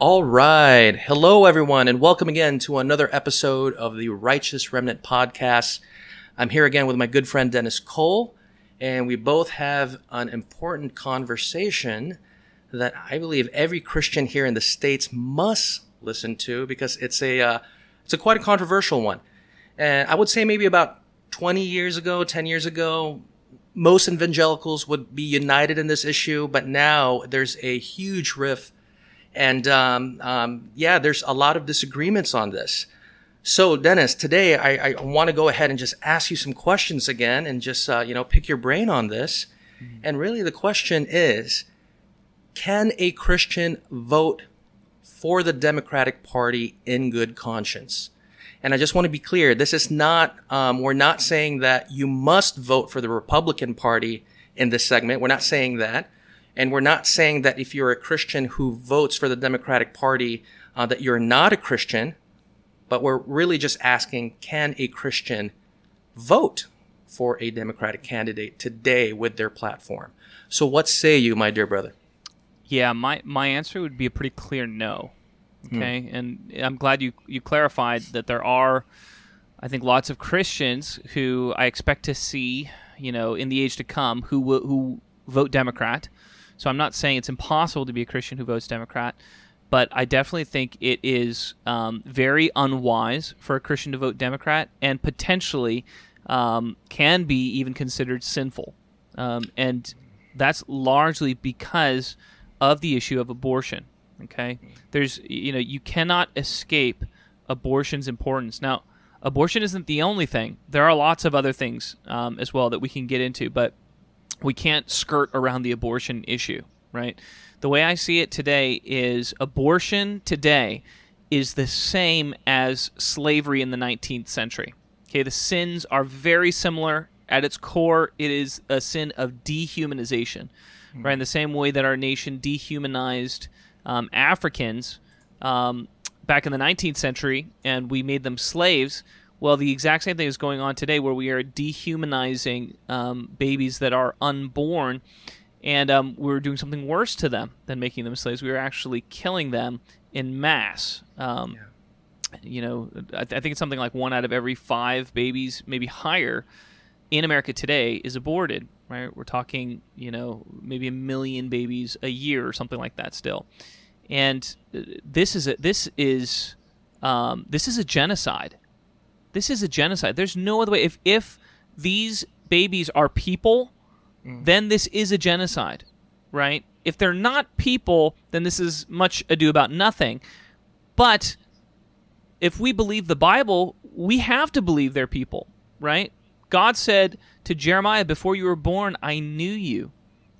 All right. Hello, everyone, and welcome again to another episode of the Righteous Remnant podcast. I'm here again with my good friend Dennis Cole, and we both have an important conversation that I believe every Christian here in the States must listen to because it's a, uh, it's a quite a controversial one. And I would say maybe about 20 years ago, 10 years ago, most evangelicals would be united in this issue, but now there's a huge rift. And um, um, yeah, there's a lot of disagreements on this. So, Dennis, today I, I want to go ahead and just ask you some questions again and just, uh, you know, pick your brain on this. Mm-hmm. And really, the question is can a Christian vote for the Democratic Party in good conscience? And I just want to be clear, this is not, um, we're not saying that you must vote for the Republican Party in this segment. We're not saying that. And we're not saying that if you're a Christian who votes for the Democratic Party, uh, that you're not a Christian. But we're really just asking, can a Christian vote for a Democratic candidate today with their platform? So what say you, my dear brother? Yeah, my, my answer would be a pretty clear no. Hmm. Okay, hmm. and I'm glad you you clarified that there are, I think, lots of Christians who I expect to see, you know, in the age to come who who vote Democrat. So I'm not saying it's impossible to be a Christian who votes Democrat, but I definitely think it is um, very unwise for a Christian to vote Democrat, and potentially um, can be even considered sinful. Um, and that's largely because of the issue of abortion. Okay, there's you know you cannot escape abortion's importance. Now, abortion isn't the only thing. There are lots of other things um, as well that we can get into, but we can't skirt around the abortion issue, right? The way I see it today is abortion today is the same as slavery in the 19th century. Okay, the sins are very similar. At its core, it is a sin of dehumanization, mm-hmm. right? In the same way that our nation dehumanized um, Africans um, back in the 19th century and we made them slaves. Well, the exact same thing is going on today where we are dehumanizing um, babies that are unborn and um, we're doing something worse to them than making them slaves. We are actually killing them in mass. Um, yeah. You know, I, th- I, think it's something like one out of every five babies, maybe higher, in America today is aborted right? We're talking, you know, maybe a million babies a year or something like that still. And uh, this is a, this is um, this is a genocide. This is a genocide. There's no other way. If if these babies are people, mm. then this is a genocide, right? If they're not people, then this is much ado about nothing. But if we believe the Bible, we have to believe they're people, right? God said to Jeremiah, Before you were born, I knew you,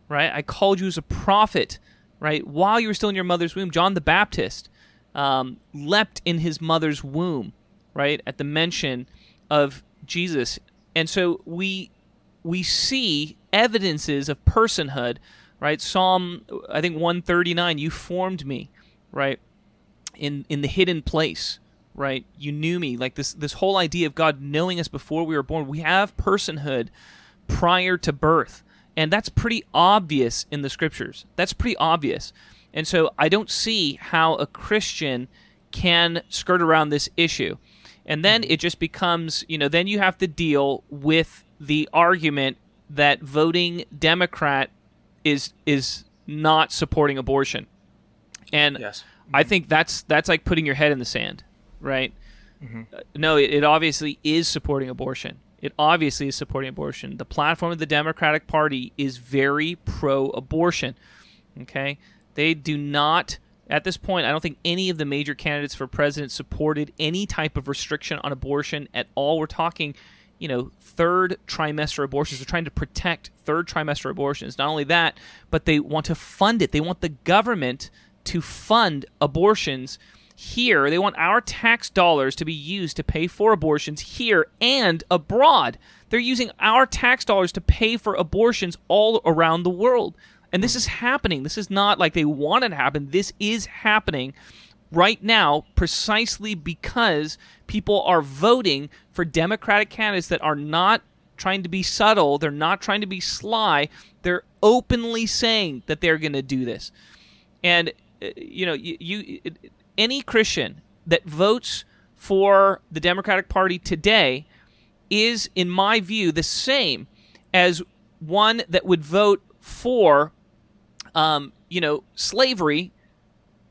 right? I called you as a prophet, right? While you were still in your mother's womb, John the Baptist um, leapt in his mother's womb, right? At the mention of Jesus. And so we we see evidences of personhood, right? Psalm I think 139, you formed me, right? In in the hidden place right? You knew me. Like this this whole idea of God knowing us before we were born. We have personhood prior to birth. And that's pretty obvious in the scriptures. That's pretty obvious. And so I don't see how a Christian can skirt around this issue. And then it just becomes, you know, then you have to deal with the argument that voting Democrat is is not supporting abortion. And yes. I think that's that's like putting your head in the sand right? Mm-hmm. Uh, no, it, it obviously is supporting abortion. It obviously is supporting abortion. The platform of the Democratic Party is very pro abortion. Okay? They do not, at this point, I don't think any of the major candidates for president supported any type of restriction on abortion at all. We're talking, you know, third trimester abortions. They're trying to protect third trimester abortions. Not only that, but they want to fund it. They want the government to fund abortions here. They want our tax dollars to be used to pay for abortions here and abroad. They're using our tax dollars to pay for abortions all around the world. And this is happening. This is not like they want it to happen. This is happening right now precisely because people are voting for Democratic candidates that are not trying to be subtle, they're not trying to be sly. They're openly saying that they're going to do this. And uh, you know, you, you any Christian that votes for the Democratic Party today is, in my view, the same as one that would vote for, um, you know, slavery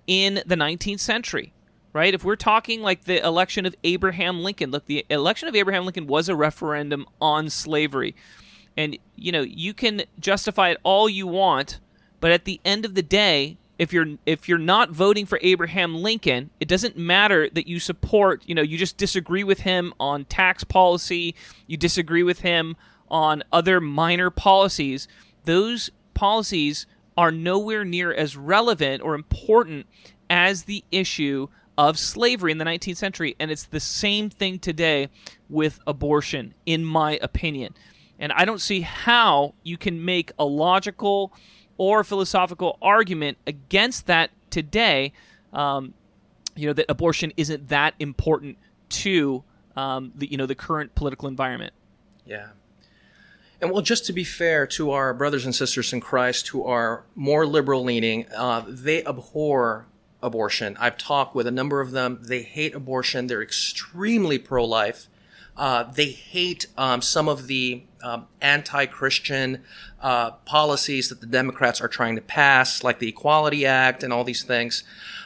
in the 19th century right? If we're talking like the election of Abraham Lincoln, look, the election of Abraham Lincoln was a referendum on slavery. And, you know, you can justify it all you want, but at the end of the day, if you're if you're not voting for Abraham Lincoln, it doesn't matter that you support, you know, you just disagree with him on tax policy, you disagree with him on other minor policies. Those policies are nowhere near as relevant or important as the issue of slavery in the 19th century. And it's the same thing today with abortion, in my opinion. And I don't see how you can make a logical or philosophical argument against that today. Um, you know that abortion isn't that important to um, the you know the current political environment. Yeah. And well, just to be fair to our brothers and sisters in Christ who are more liberal leaning, uh, they abhor abortion. I've talked with a number of them. They hate abortion. They're extremely pro life. Uh, they hate um, some of the um, anti Christian uh, policies that the Democrats are trying to pass, like the Equality Act and all these things.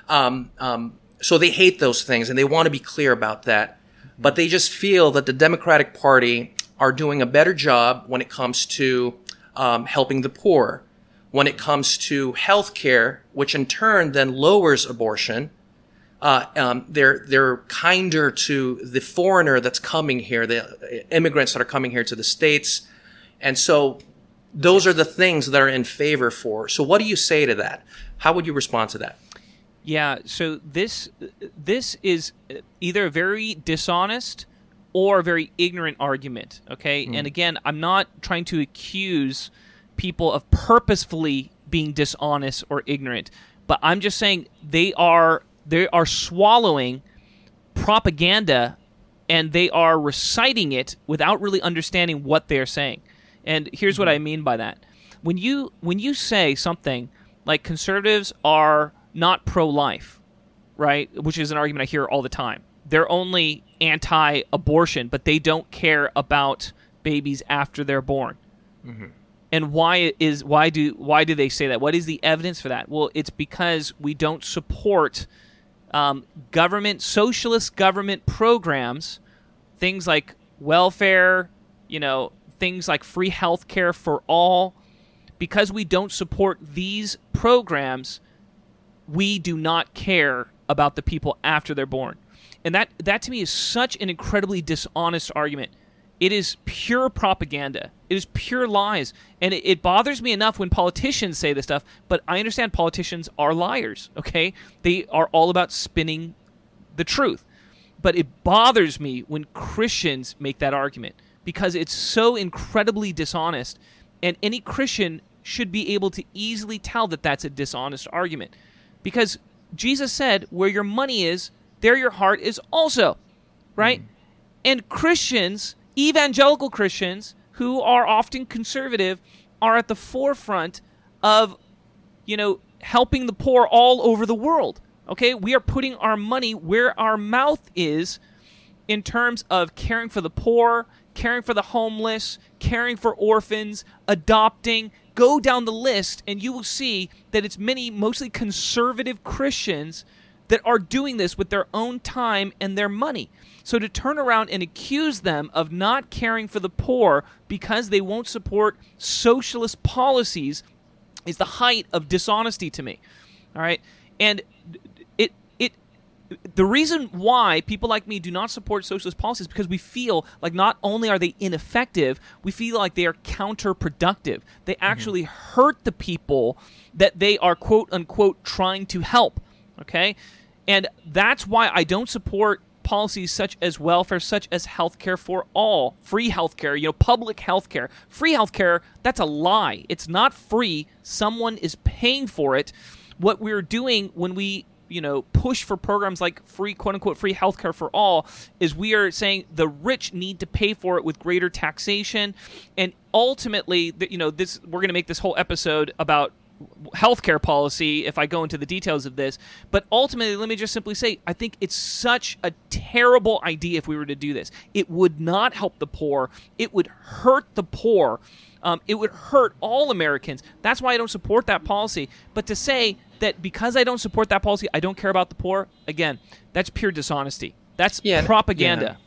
Um, um so they hate those things and they want to be clear about that. But they just feel that the Democratic Party are doing a better job when it comes to um, helping the poor when it comes to health care, which in turn then lowers abortion. Uh, um, they're they're kinder to the foreigner that's coming here, the immigrants that are coming here to the states, and so those are the things that are in favor for. So, what do you say to that? How would you respond to that? Yeah, so this this is either very dishonest or a very ignorant argument. Okay, mm. and again, I'm not trying to accuse people of purposefully being dishonest or ignorant. But I'm just saying they are they are swallowing propaganda and they are reciting it without really understanding what they're saying. And here's what I mm-hmm. mean by that. When you when you say something like conservatives are not pro-life, right? Which is an argument I hear all the time. They're only anti-abortion, but they don't care about babies after they're born. Mm-hmm and why is why do why do they say that? What is the evidence for that? Well, it's because we don't support um, government socialist government programs, things like welfare, you know, things like free health care for all. Because we don't support these programs, we do not care about the people after they're born. And that that to me is such an incredibly dishonest argument it is pure propaganda. It is pure lies. And it, it, bothers me enough when politicians say this stuff, but I understand politicians are liars, okay? They are all about spinning the truth. But it bothers me when Christians make that argument because it's so incredibly dishonest. And any Christian should be able to easily tell that that's a dishonest argument. Because Jesus said, where your money is, there your heart is also, right? Mm. And Christians evangelical Christians who are often conservative are at the forefront of, you know, helping the poor all over the world. Okay, we are putting our money where our mouth is in terms of caring for the poor, caring for the homeless, caring for orphans, adopting. Go down the list, and you will see that it's many, mostly conservative Christians that are doing this with their own time and their money. So to turn around and accuse them of not caring for the poor because they won't support socialist policies is the height of dishonesty to me. All right? And it it the reason why people like me do not support socialist policies because we feel like not only are they ineffective, we feel like they are counterproductive. They mm-hmm. actually mm-hmm. hurt the people that they are quote unquote trying to help. Okay? And that's why I don't support policies such as welfare, such as healthcare for all, free healthcare, you know, public healthcare. Free healthcare, that's a lie. It's not free. Someone is paying for it. What we're doing when we you know push for programs like free quote unquote free healthcare for all is we are saying the rich need to pay for it with greater taxation and ultimately you know this we're going to make this whole episode about healthcare policy if I go into the details of this. But ultimately, let me just simply say, I think it's such a terrible idea if we were to do this. It would not help the poor. It would hurt the poor. Um, it would hurt all Americans. That's why I don't support that policy. But to say that because I don't support that policy, I don't care about the poor, again, that's pure dishonesty. That's Yeah, propaganda.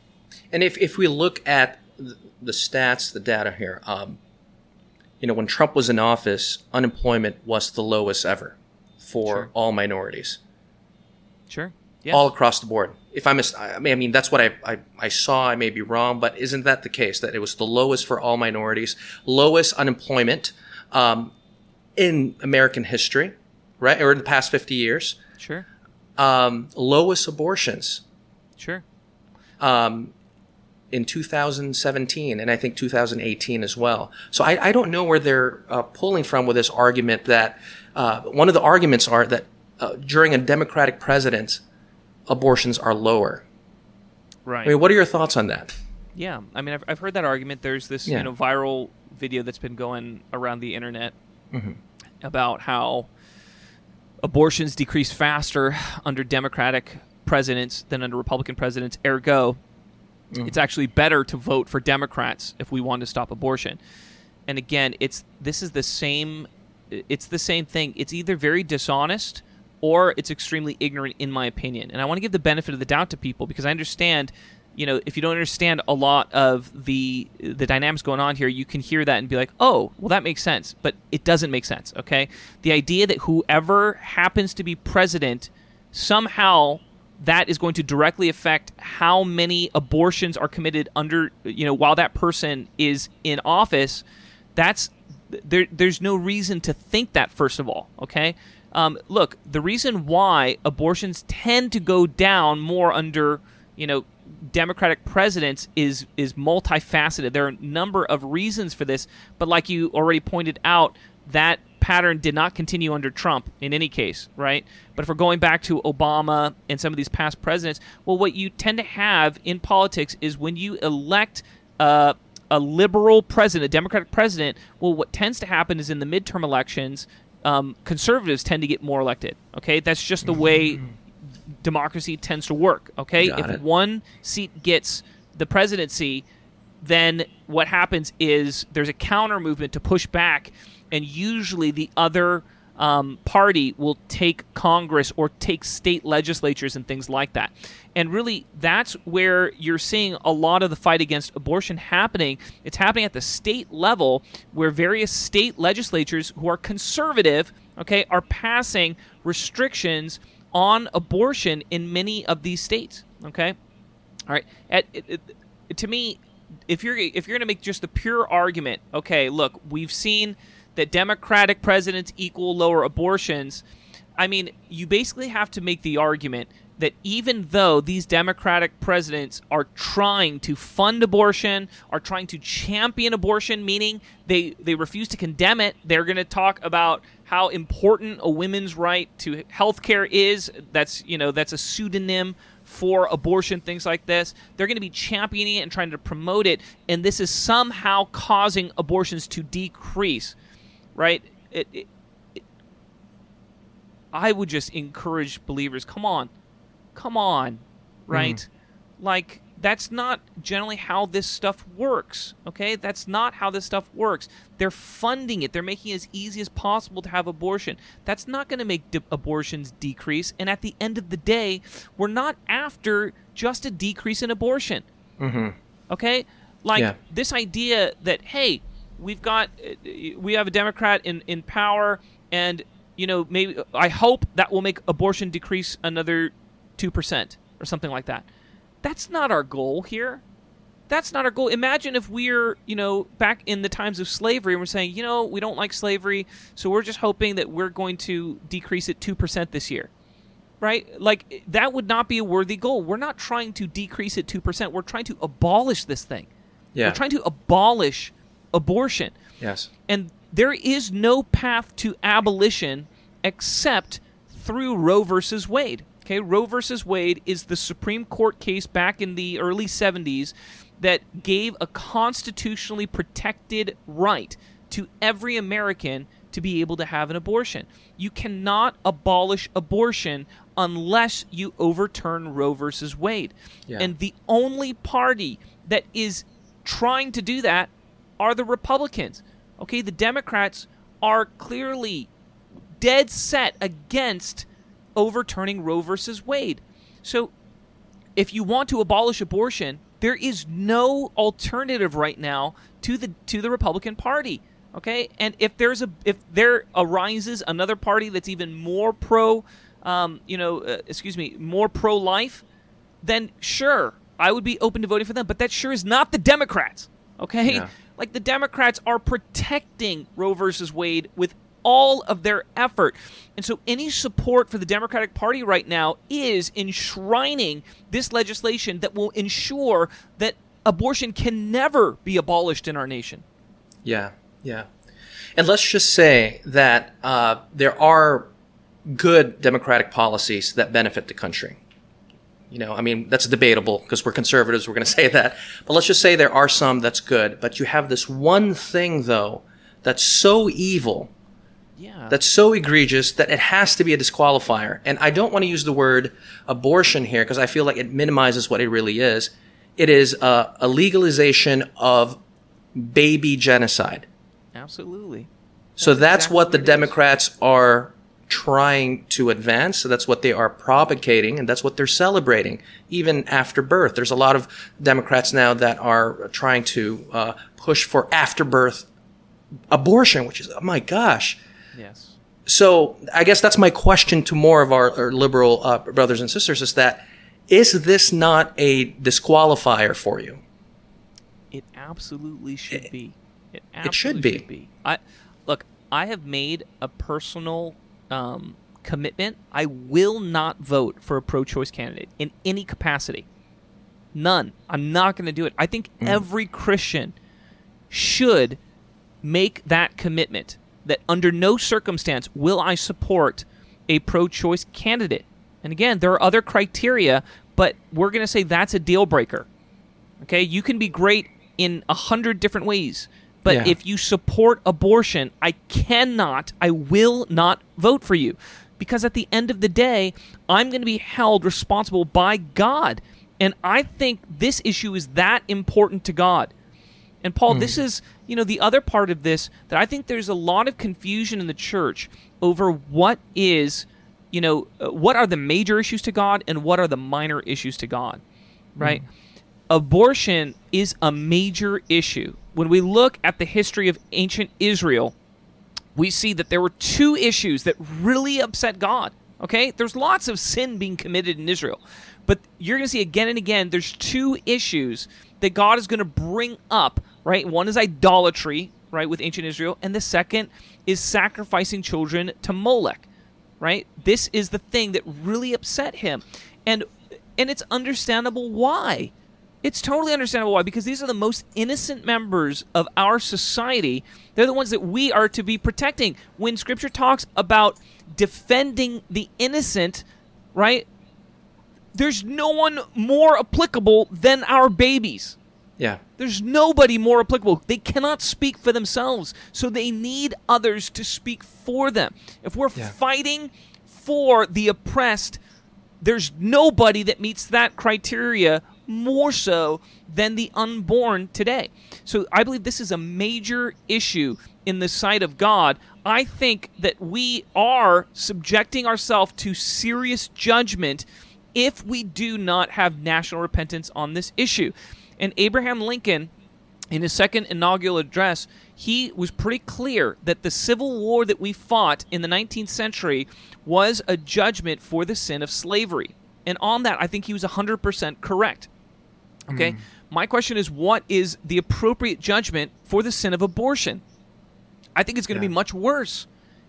And if, if we look at the stats, the data here, um, you know, when Trump was in office, unemployment was the lowest ever for Sure. all minorities, Sure. Yeah. all across the board. If I'm, I mean, I mean, that's what I, I, I saw. I may be wrong, but isn't that the case? That it was the lowest for all minorities, lowest unemployment um, in American history, right? Or in the past 50 years, sure. um, lowest abortions Sure. um, in 2017 and I think 2018 as well. So I, I don't know where they're uh, pulling from with this argument that uh, one of the arguments are that uh, during a Democratic president, abortions are lower. Right. I mean, what are your thoughts on that? Yeah, I mean, I've, I've heard that argument. There's this Yeah. you know viral video that's been going around the internet Mm-hmm. about how abortions decrease faster under Democratic presidents than under Republican presidents. Ergo, Mm-hmm. it's actually better to vote for Democrats if we want to stop abortion. And again, it's this is the same. It's the same thing. It's either very dishonest or it's extremely ignorant, in my opinion. And I want to give the benefit of the doubt to people because I understand. You know, if you don't understand a lot of the the dynamics going on here, you can hear that and be like, "Oh, well, that makes sense," but it doesn't make sense. Okay, the idea that whoever happens to be president somehow that is going to directly affect how many abortions are committed under you know while that person is in office. That's there there's no reason to think that first of all okay? Um, look the reason why abortions tend to go down more under you know democratic presidents is is multifaceted. There are a number of reasons for this but like you already pointed out that pattern did not continue under Trump in any case, right? But if we're going back to Obama and some of these past presidents, well, what you tend to have in politics is when you elect uh, a liberal president, a Democratic president, well, what tends to happen is in the midterm elections, um, conservatives tend to get more elected. Okay, that's just the way democracy tends to work. Okay, Got if it. one seat gets the presidency, then what happens is there's a counter movement to push back, and usually the other um, party will take Congress or take state legislatures and things like that. And really, that's where you're seeing a lot of the fight against abortion happening. It's happening at the state level where various state legislatures who are conservative, okay, are passing restrictions on abortion in many of these states, okay? All right. At, it, it- to me, if you're if you're going to make just the pure argument, okay, look, we've seen that Democratic presidents equal lower abortions. I mean, you basically have to make the argument that even though these Democratic presidents are trying to fund abortion, are trying to champion abortion, meaning they, they refuse to condemn it, they're going to talk about how important a women's right to health care is. That's you know that's a pseudonym for abortion, things like this. They're going to be championing it and trying to promote it, and this is somehow causing abortions to decrease, right? It, it, it- I would just encourage believers, come on, come on, right? Like that's not generally how this stuff works. Okay, that's not how this stuff works. They're funding it. They're making it as easy as possible to have abortion. That's not going to make de- abortions decrease. And at the end of the day, we're not after just a decrease in abortion. Mm-hmm. Okay, like Yeah. this idea that hey, we've got uh, we have a Democrat in in power, and you know maybe I hope that will make abortion decrease another two percent or something like that. That's not our goal here. That's not our goal. Imagine if we're, you know, back in the times of slavery and we're saying, you know, we don't like slavery, so we're just hoping that we're going to decrease it 2% this year. Right? Like, that would not be a worthy goal. We're not trying to decrease it 2%. We're trying to abolish this thing. Yeah. We're trying to abolish abortion. yes. And there is no path to abolition except through Roe versus Wade. Okay, Roe versus Wade is the Supreme Court case back in the early 70s that gave a constitutionally protected right to every American to be able to have an abortion. You cannot abolish abortion unless you overturn Roe versus Wade. Yeah. And the only party that is trying to do that are the Republicans. Okay, the Democrats are clearly dead set against overturning Roe versus Wade. So if you want to abolish abortion, there is no alternative right now to the to the Republican Party. Okay, and if there's a if there arises another party that's even more pro, um, you know, uh, excuse me, more pro life, then sure, I would be open to voting for them. But that sure is not the Democrats. Okay, Yeah. Like the Democrats are protecting Roe versus Wade with all of their effort. And so any support for the Democratic Party right now is enshrining this legislation that will ensure that abortion can never be abolished in our nation. Yeah, yeah. And let's just say that uh, there are good democratic policies that benefit the country. You know, I mean, that's debatable because we're conservatives, we're going to say that. But let's just say there are some that's good. But you have this one thing, though, that's so evil, Yeah. that's so egregious that it has to be a disqualifier. And I don't want to use the word abortion here because I feel like it minimizes what it really is. It is a, a legalization of baby genocide. Absolutely. So That's that's exactly what the it is. Democrats are trying to advance. So that's what they are propagating, and that's what they're celebrating, even after birth. There's a lot of Democrats now that are trying to uh, push for after birth abortion, which is, oh my gosh. Yes. So I guess that's my question to more of our, our liberal uh, brothers and sisters is that is this not a disqualifier for you? It absolutely should be. It, it should absolutely be. I look. I have made a personal um, commitment. I will not vote for a pro-choice candidate in any capacity. None. I'm not going to do it. I think every Christian should make that commitment that under no circumstance will I support a pro-choice candidate. And again, there are other criteria, but we're going to say that's a deal breaker. Okay, you can be great in a hundred different ways, but Yeah. if you support abortion, I cannot, I will not vote for you. Because at the end of the day, I'm going to be held responsible by God. And I think this issue is that important to God. And Paul, this is, you know, the other part of this that I think there's a lot of confusion in the church over what is, you know, uh, what are the major issues to God and what are the minor issues to God, right? Abortion is a major issue. When we look at the history of ancient Israel, we see that there were two issues that really upset God. Okay? There's lots of sin being committed in Israel. But you're going to see again and again, there's two issues that God is going to bring up, right? One is idolatry, right, with ancient Israel, and the second is sacrificing children to Molech, right? This is the thing that really upset him. And and it's understandable why. It's totally understandable why, because these are the most innocent members of our society. They're the ones that we are to be protecting. When Scripture talks about defending the innocent, right? There's no one more applicable than our babies. Yeah. There's nobody more applicable. They cannot speak for themselves, so they need others to speak for them. If we're Yeah. fighting for the oppressed, there's nobody that meets that criteria more so than the unborn today. So I believe this is a major issue in the sight of God. I think that we are subjecting ourselves to serious judgment if we do not have national repentance on this issue. And Abraham Lincoln, in his second inaugural address, he was pretty clear that the Civil War that we fought in the 19th century was a judgment for the sin of slavery. And on that, I think he was 100% correct. Okay? Hmm. My question is what is the appropriate judgment for the sin of abortion? I think it's going to Yeah. be much worse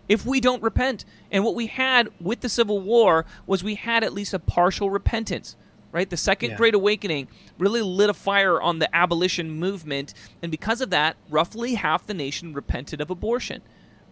if we don't repent. And what we had with the Civil War was we had at least a partial repentance, right? The Second Yeah. Great Awakening really lit a fire on the abolition movement. And because of that, roughly half the nation repented of abortion.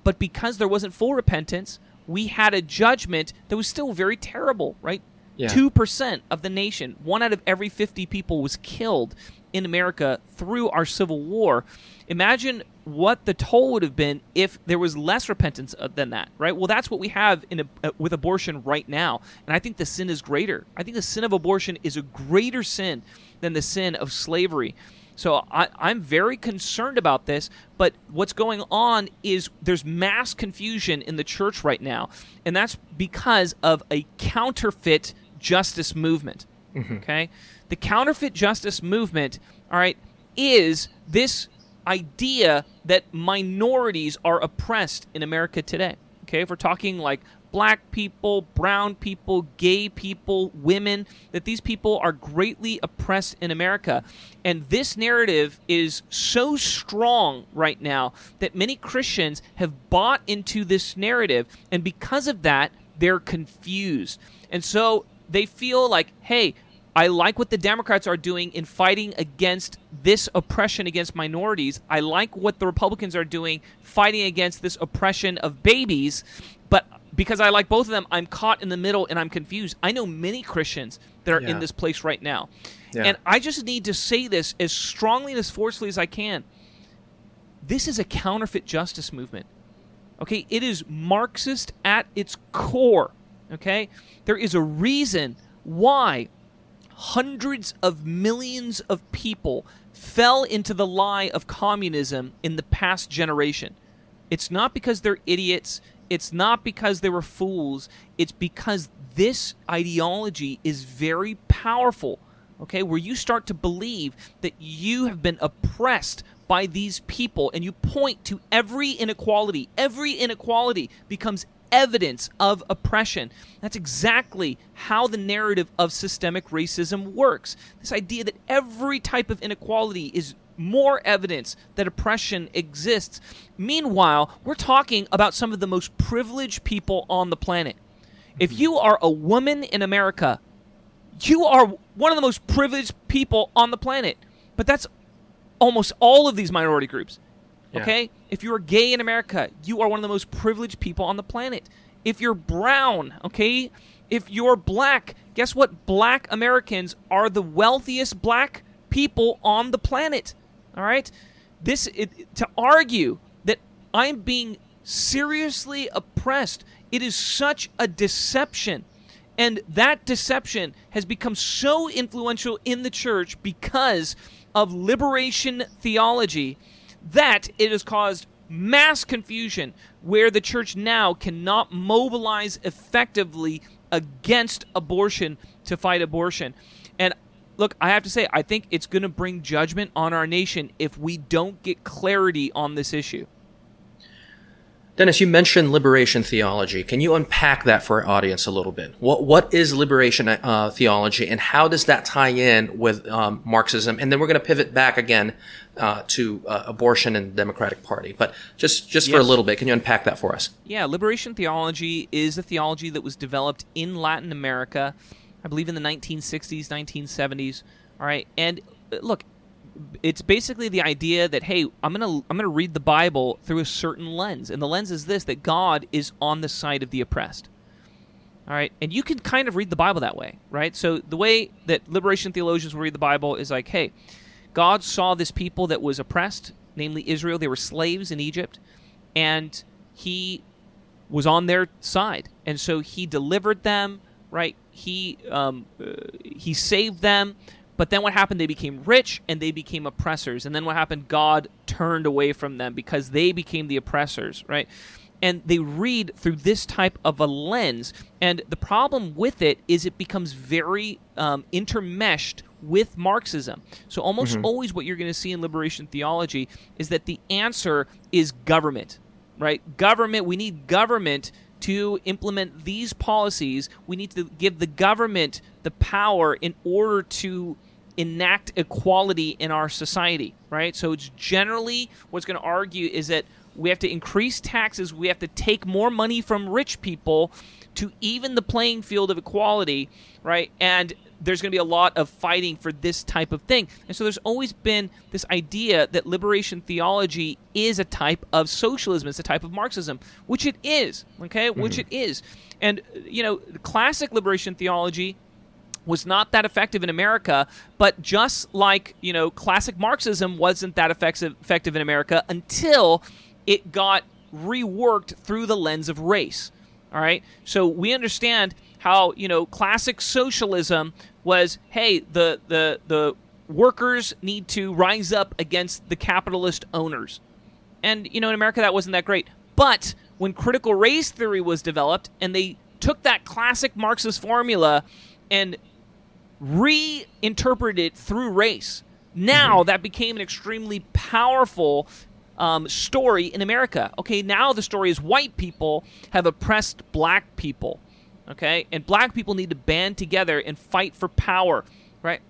But because there wasn't full repentance, we had a judgment that was still very terrible, right? Yeah. 2% of the nation, one out of every 50 people was killed in America through our Civil War. Imagine what the toll would have been if there was less repentance uh, than that, right? Well, that's what we have in a, uh, with abortion right now, and I think the sin is greater. I think the sin of abortion is a greater sin than the sin of slavery. So I, I'm very concerned about this, but what's going on is there's mass confusion in the church right now, and that's because of a counterfeit justice movement. Mm-hmm. Okay? The counterfeit justice movement, all right, is this idea that minorities are oppressed in America today. Okay? If we're talking like black people, brown people, gay people, women, that these people are greatly oppressed in America. And this narrative is so strong right now that many Christians have bought into this narrative. And because of that, they're confused. And so they feel like, hey, I like what the Democrats are doing in fighting against this oppression against minorities. I like what the Republicans are doing fighting against this oppression of babies. But because I like both of them, I'm caught in the middle and I'm confused. I know many Christians that are Yeah. in this place right now. Yeah. And I just need to say this as strongly and as forcefully as I can. This is a counterfeit justice movement. Okay? It is Marxist at its core. Okay? There is a reason why hundreds of millions of people fell into the lie of communism in the past generation. It's not because they're idiots. It's not because they were fools. It's because this ideology is very powerful. Okay, where you start to believe that you have been oppressed by these people and you point to every inequality. Every inequality becomes evidence of oppression. That's exactly how the narrative of systemic racism works. This idea that every type of inequality is more evidence that oppression exists. Meanwhile, we're talking about some of the most privileged people on the planet. If you are a woman in America, you are one of the most privileged people on the planet. But that's almost all of these minority groups. Yeah. Okay? If you're gay in America, you are one of the most privileged people on the planet. If you're brown, okay? If you're black, guess what? Black Americans are the wealthiest black people on the planet. All right? This it, to argue that I'm being seriously oppressed, it is such a deception. And that deception has become so influential in the church because of liberation theology that it has caused mass confusion where the church now cannot mobilize effectively against abortion to fight abortion. And look, I have to say, I think it's going to bring judgment on our nation if we don't get clarity on this issue. Dennis, you mentioned liberation theology. Can you unpack that for our audience a little bit? What what is liberation uh, theology, and how does that tie in with um, Marxism? And then we're going to pivot back again uh, to uh, abortion and the Democratic Party. But just just for a little bit, can you unpack that for us? Yeah, liberation theology is a theology that was developed in Latin America, I believe in the 1960s, 1970s. All right, and uh, look, it's basically the idea that hey, I'm gonna I'm gonna read the Bible through a certain lens, and the lens is this: that God is on the side of the oppressed. All right, and you can kind of read the Bible that way, right? So the way that liberation theologians will read the Bible is like, hey, God saw this people that was oppressed, namely Israel. They were slaves in Egypt, and He was on their side, and so He delivered them. Right? He um, uh, He saved them. But then what happened? They became rich and they became oppressors. And then what happened? God turned away from them because they became the oppressors, right? And they read through this type of a lens. And the problem with it is it becomes very um, intermeshed with Marxism. So almost always what you're going to see in liberation theology is that the answer is government, right? Government, we need government to implement these policies. We need to give the government the power in order to enact equality in our society, right? So it's generally what's going to argue is that we have to increase taxes, we have to take more money from rich people to even the playing field of equality, right? And there's going to be a lot of fighting for this type of thing. And so there's always been this idea that liberation theology is a type of socialism, it's a type of Marxism, which it is, okay? Which mm-hmm. it is. And, you know, classic liberation theology was not that effective in America, but just like, you know, classic Marxism wasn't that effective in America until it got reworked through the lens of race. All right? So we understand how, you know, classic socialism was, hey, the the the workers need to rise up against the capitalist owners. And you know, in America that wasn't that great. But when critical race theory was developed and they took that classic Marxist formula and reinterpreted it through race. Now mm-hmm. that became an extremely powerful um, story in America. Okay, now the story is white people have oppressed black people. Okay, and black people need to band together and fight for power, right?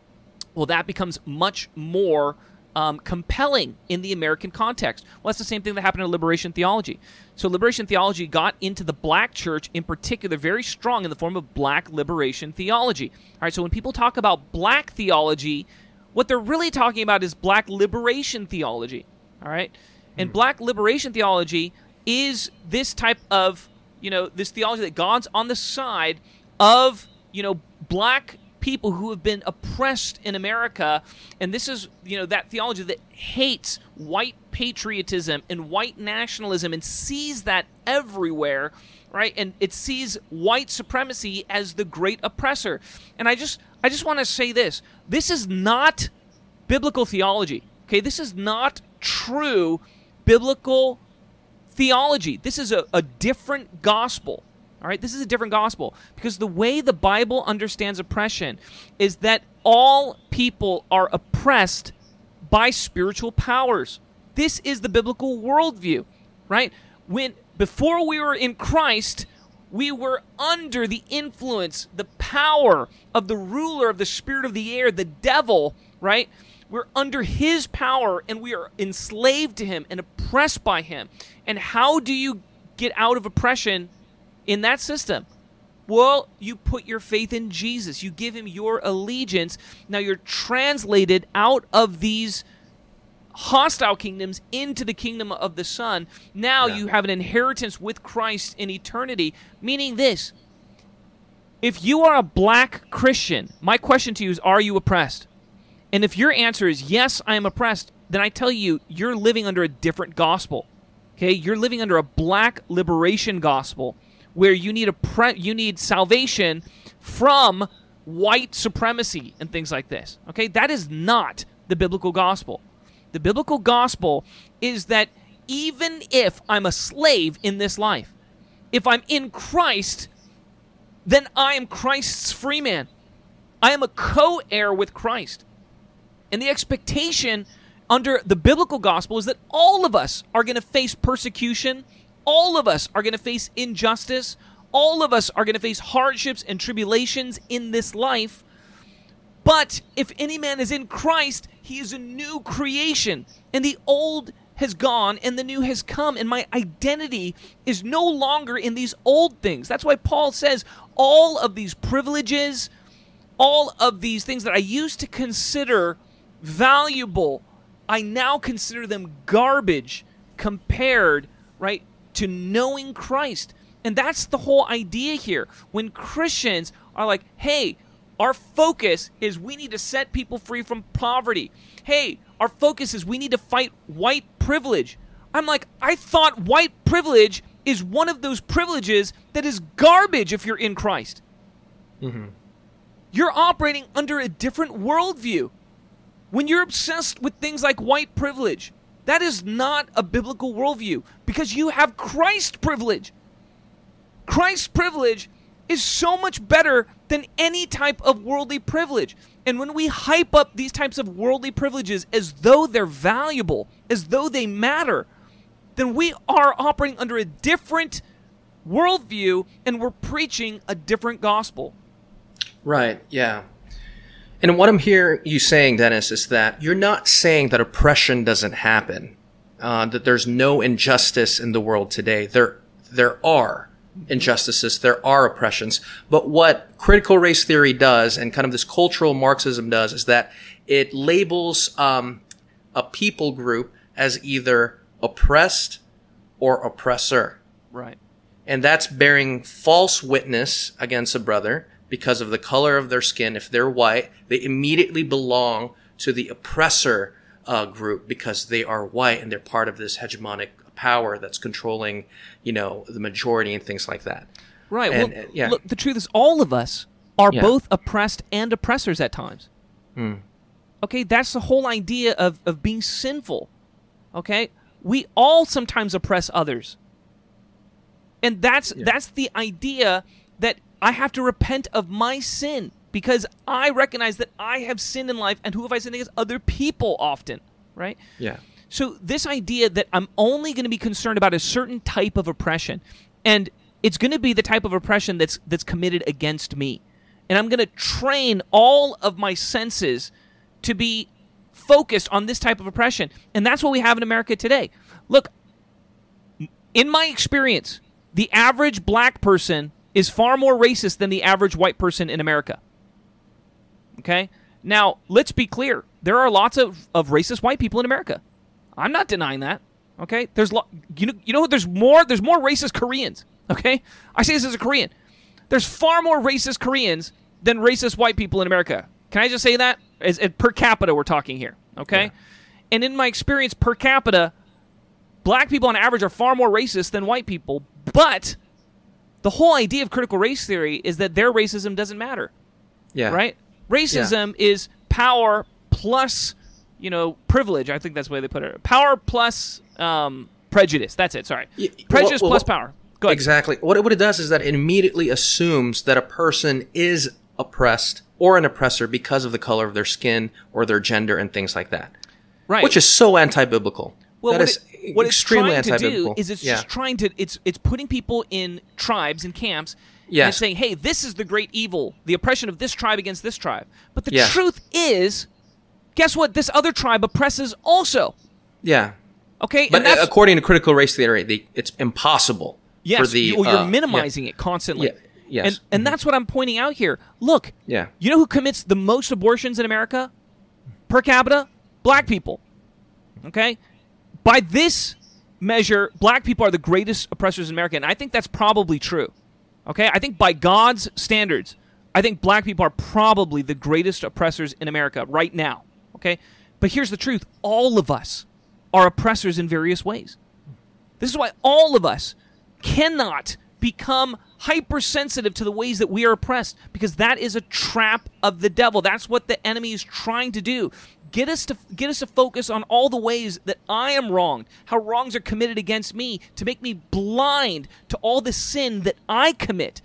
Well, that becomes much more um, compelling in the American context. Well, that's the same thing that happened in liberation theology. So, liberation theology got into the black church in particular very strong in the form of black liberation theology. All right, so when people talk about black theology, what they're really talking about is black liberation theology. All right, and hmm. black liberation theology is this type of you know this theology that God's on the side of you know black people who have been oppressed in America. And this is, you know, that theology that hates white patriotism and white nationalism and sees that everywhere, right? And it sees white supremacy as the great oppressor. And I just I just want to say this. This is not biblical theology. Okay, this is not true biblical theology. This is a, a different gospel. All right, this is a different gospel because the way the Bible understands oppression is that all people are oppressed by spiritual powers. This is the biblical worldview, right? When before we were in Christ, we were under the influence, the power of the ruler of the spirit of the air, the devil, right? We're under his power and we are enslaved to him and oppressed by him. And how do you get out of oppression? In that system? Well, you put your faith in Jesus. You give him your allegiance. Now you're translated out of these hostile kingdoms into the kingdom of the Son. Now yeah. you have an inheritance with Christ in eternity, meaning this. If you are a black Christian, my question to you is Are you oppressed? And if your answer is yes, I am oppressed, then I tell you, you're living under a different gospel. Okay? You're living under a black liberation gospel where you need a pre- you need salvation from white supremacy and things like this. Okay? That is not the biblical gospel. The biblical gospel is that even if I'm a slave in this life, if I'm in Christ, then I am Christ's free man. I am a co heir with Christ. And the expectation under the biblical gospel is that all of us are going to face persecution all of us are going to face injustice. All of us are going to face hardships and tribulations in this life. But if any man is in Christ, he is a new creation. And the old has gone and the new has come. And my identity is no longer in these old things. That's why Paul says all of these privileges, all of these things that I used to consider valuable, I now consider them garbage compared, right, to knowing Christ. And that's the whole idea here. When Christians are like, hey, our focus is we need to set people free from poverty. Hey, our focus is we need to fight white privilege. I'm like, I thought white privilege is one of those privileges that is garbage if you're in Christ. Mm-hmm. You're operating under a different worldview. When you're obsessed with things like white privilege, that is not a biblical worldview because you have Christ privilege. Christ privilege is so much better than any type of worldly privilege. And when we hype up these types of worldly privileges as though they're valuable, as though they matter, then we are operating under a different worldview and we're preaching a different gospel. Right, yeah. And what I'm hearing you saying, Dennis, is that you're not saying that oppression doesn't happen, uh, that there's no injustice in the world today. There, there are injustices, there are oppressions. But what critical race theory does, and kind of this cultural Marxism does, is that it labels um, a people group as either oppressed or oppressor. Right. And that's bearing false witness against a brother because of the color of their skin. If they're white, they immediately belong to the oppressor uh, group because they are white and they're part of this hegemonic power that's controlling, you know, the majority and things like that. Right. And, well, uh, yeah. look, the truth is, all of us are Yeah. both oppressed and oppressors at times. Hmm. Okay, that's the whole idea of, of being sinful. Okay, we all sometimes oppress others, and that's that's the idea that I have to repent of my sin because I recognize that I have sinned in life, and who have I sinned against? Other people often, right? Yeah. So this idea that I'm only going to be concerned about a certain type of oppression, and it's going to be the type of oppression that's that's committed against me, and I'm going to train all of my senses to be focused on this type of oppression, and that's what we have in America today. Look, in my experience, the average black person is far more racist than the average white person in America. Okay? Now, let's be clear. There are lots of, of racist white people in America. I'm not denying that. Okay? There's lo- you know you know there's more there's more racist Koreans. Okay? I say this as a Korean. There's far more racist Koreans than racist white people in America. Can I just say that? As, as per capita we're talking here. Okay? Yeah. And in my experience per capita, black people on average are far more racist than white people, but the whole idea of critical race theory is that their racism doesn't matter Yeah. right? Racism is power plus, you know, privilege. I think that's the way they put it. Power plus um, prejudice. That's it. Sorry, prejudice well, plus power. Go ahead. Exactly. What it, what it does is that it immediately assumes that a person is oppressed or an oppressor because of the color of their skin or their gender and things like that. Right. Which is so anti-biblical. well, That is what it's trying to do is it's yeah. just trying to it's it's putting people in tribes and camps. And Yes. it's saying, hey, this is the great evil, the oppression of this tribe against this tribe. But the Yeah. truth is, guess what? This other tribe oppresses also. yeah. Okay, But and according to critical race theory, the, it's impossible Yes, for the you, you're uh, yeah. minimizing it constantly. Yeah, yes. Mm-hmm. And and that's what I'm pointing out here. Look, Yeah. you know who commits the most abortions in America per capita? Black people. Okay? By this measure, black people are the greatest oppressors in America, and I think that's probably true. Okay? I think by God's standards, I think black people are probably the greatest oppressors in America right now. Okay? But here's the truth all of us are oppressors in various ways. This is why all of us cannot become hypersensitive to the ways that we are oppressed because that is a trap of the devil. That's what the enemy is trying to do. Get us to get us to focus on all the ways that I am wronged, how wrongs are committed against me, to make me blind to all the sin that I commit.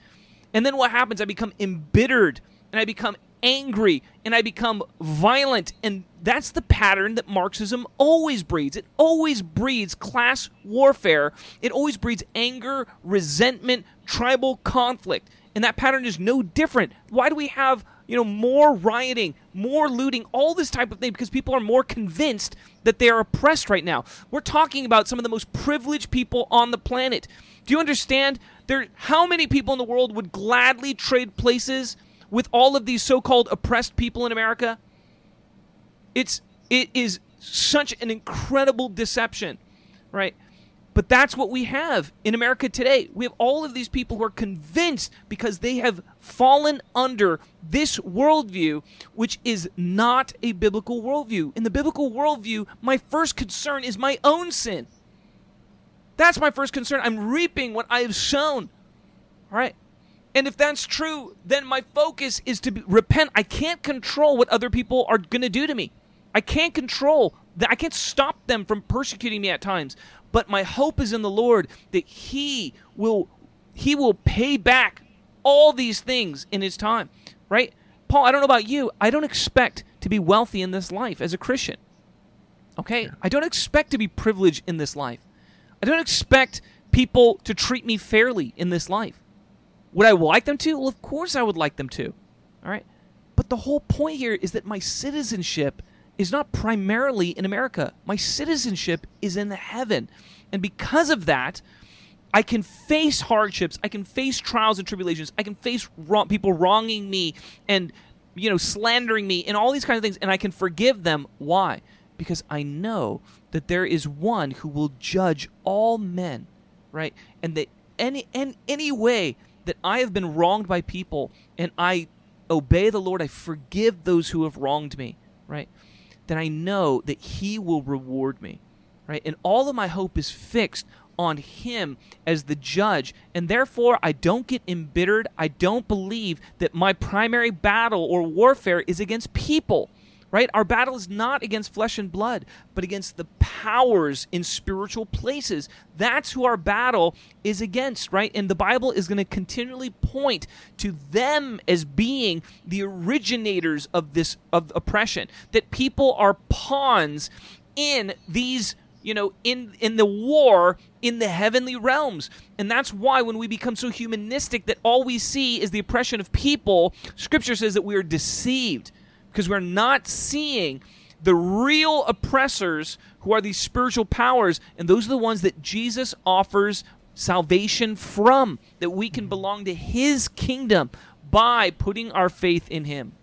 And then what happens? I become embittered and I become angry and I become violent. And that's the pattern that Marxism always breeds. It always breeds class warfare, it always breeds anger, resentment, tribal conflict. And that pattern is no different. Why do we have, you know, more rioting, more looting, all this type of thing? Because people are more convinced that they are oppressed right now. We're talking about some of the most privileged people on the planet. Do you understand? There, how many people in the world would gladly trade places with all of these so-called oppressed people in America? It's it is such an incredible deception, right? But that's what we have in America today. We have all of these people who are convinced because they have fallen under this worldview, which is not a biblical worldview. In the biblical worldview, my first concern is my own sin. That's my first concern. I'm reaping what I have sown. All right. And if that's true, then my focus is to be, repent. I can't control what other people are going to do to me. I can't control that. I can't stop them from persecuting me at times. But my hope is in the Lord that He will He will pay back all these things in His time. Right? Paul, I don't know about you. I don't expect to be wealthy in this life as a Christian. Okay? I don't expect to be privileged in this life. I don't expect people to treat me fairly in this life. Would I like them to? Well, of course I would like them to. All right. But the whole point here is that my citizenship is not primarily in America. My citizenship is in heaven. And because of that, I can face hardships, I can face trials and tribulations, I can face wrong, people wronging me and you know slandering me and all these kinds of things and I can forgive them. Why? Because I know that there is one who will judge all men, right? And that any and any way that I have been wronged by people and I obey the Lord, I forgive those who have wronged me, right? Then I know that He will reward me, right? And all of my hope is fixed on Him as the judge. And therefore, I don't get embittered. I don't believe that my primary battle or warfare is against people right? Our battle is not against flesh and blood, but against the powers in spiritual places. That's who our battle is against, right? And the Bible is going to continually point to them as being the originators of this of oppression. That people are pawns in these you know in in the war in the heavenly realms and that's why when we become so humanistic that all we see is the oppression of people scripture says that we are deceived because we're not seeing the real oppressors who are these spiritual powers, and those are the ones that Jesus offers salvation from, that we can belong to his kingdom by putting our faith in him.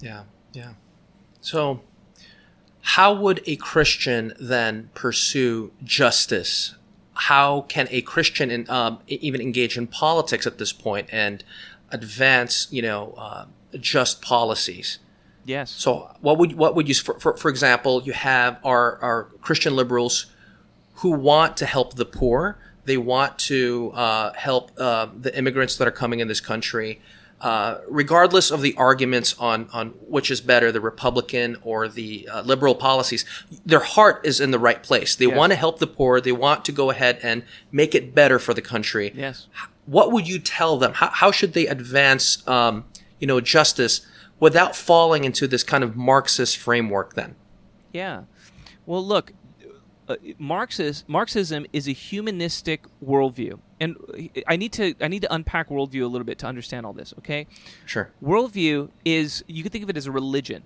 Yeah, yeah. So, how would a Christian then pursue justice? How can a Christian in, um, even engage in politics at this point and advance, you know, uh, just policies. Yes. So what would what would you for, for, for example you have our our Christian liberals who want to help the poor. They want to uh, help uh, the immigrants that are coming in this country, uh, regardless of the arguments on on which is better, the Republican or the uh, liberal policies. Their heart is in the right place. They yes. want to help the poor. They want to go ahead and make it better for the country. Yes. What would you tell them? How, how should they advance? Um, you know, justice without falling into this kind of Marxist framework then. Yeah. Well, look, uh, Marxist, Marxism is a humanistic worldview, and I need to I need to unpack worldview a little bit to understand all this. Okay, sure. Worldview is you can think of it as a religion,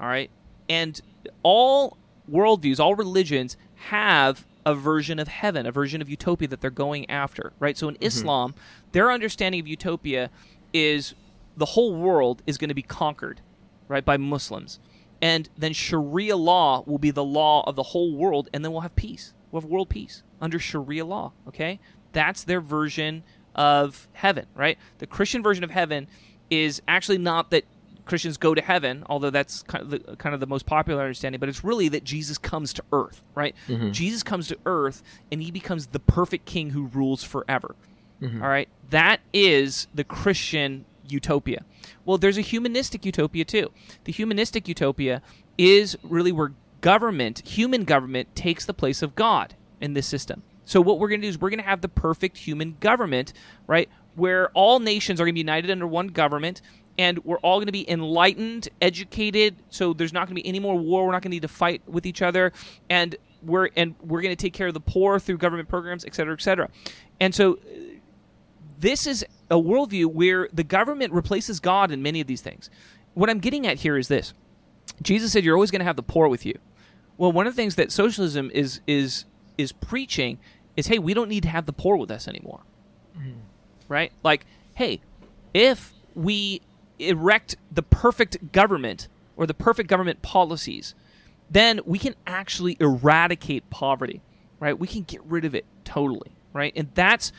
all right, and all worldviews, all religions have a version of heaven, a version of utopia that they're going after, right? So in mm-hmm. Islam, their understanding of utopia is the whole world is going to be conquered, right, by Muslims. And then Sharia law will be the law of the whole world, and then we'll have peace. We'll have world peace under Sharia law, okay? That's their version of heaven, right? The Christian version of heaven is actually not that Christians go to heaven, although that's kind of the, kind of the most popular understanding, but it's really that Jesus comes to earth, right? Mm-hmm. Jesus comes to earth and he becomes the perfect king who rules forever. Mm-hmm. All right? That is the Christian utopia. Well, there's a humanistic utopia too. The humanistic utopia is really where government, human government, takes the place of God in this system. So what we're going to do is we're going to have the perfect human government, right? Where all nations are going to be united under one government and we're all going to be enlightened, educated, so there's not going to be any more war, we're not going to need to fight with each other and we're and we're going to take care of the poor through government programs, et cetera, et cetera. And so this is a worldview where the government replaces God in many of these things. What I'm getting at here is this Jesus said, You're always going to have the poor with you. Well, one of the things that socialism is, is, is preaching is hey, we don't need to have the poor with us anymore. Mm. Right? Like, hey, if we erect the perfect government or the perfect government policies, then we can actually eradicate poverty, right? We can get rid of it totally, right? And that's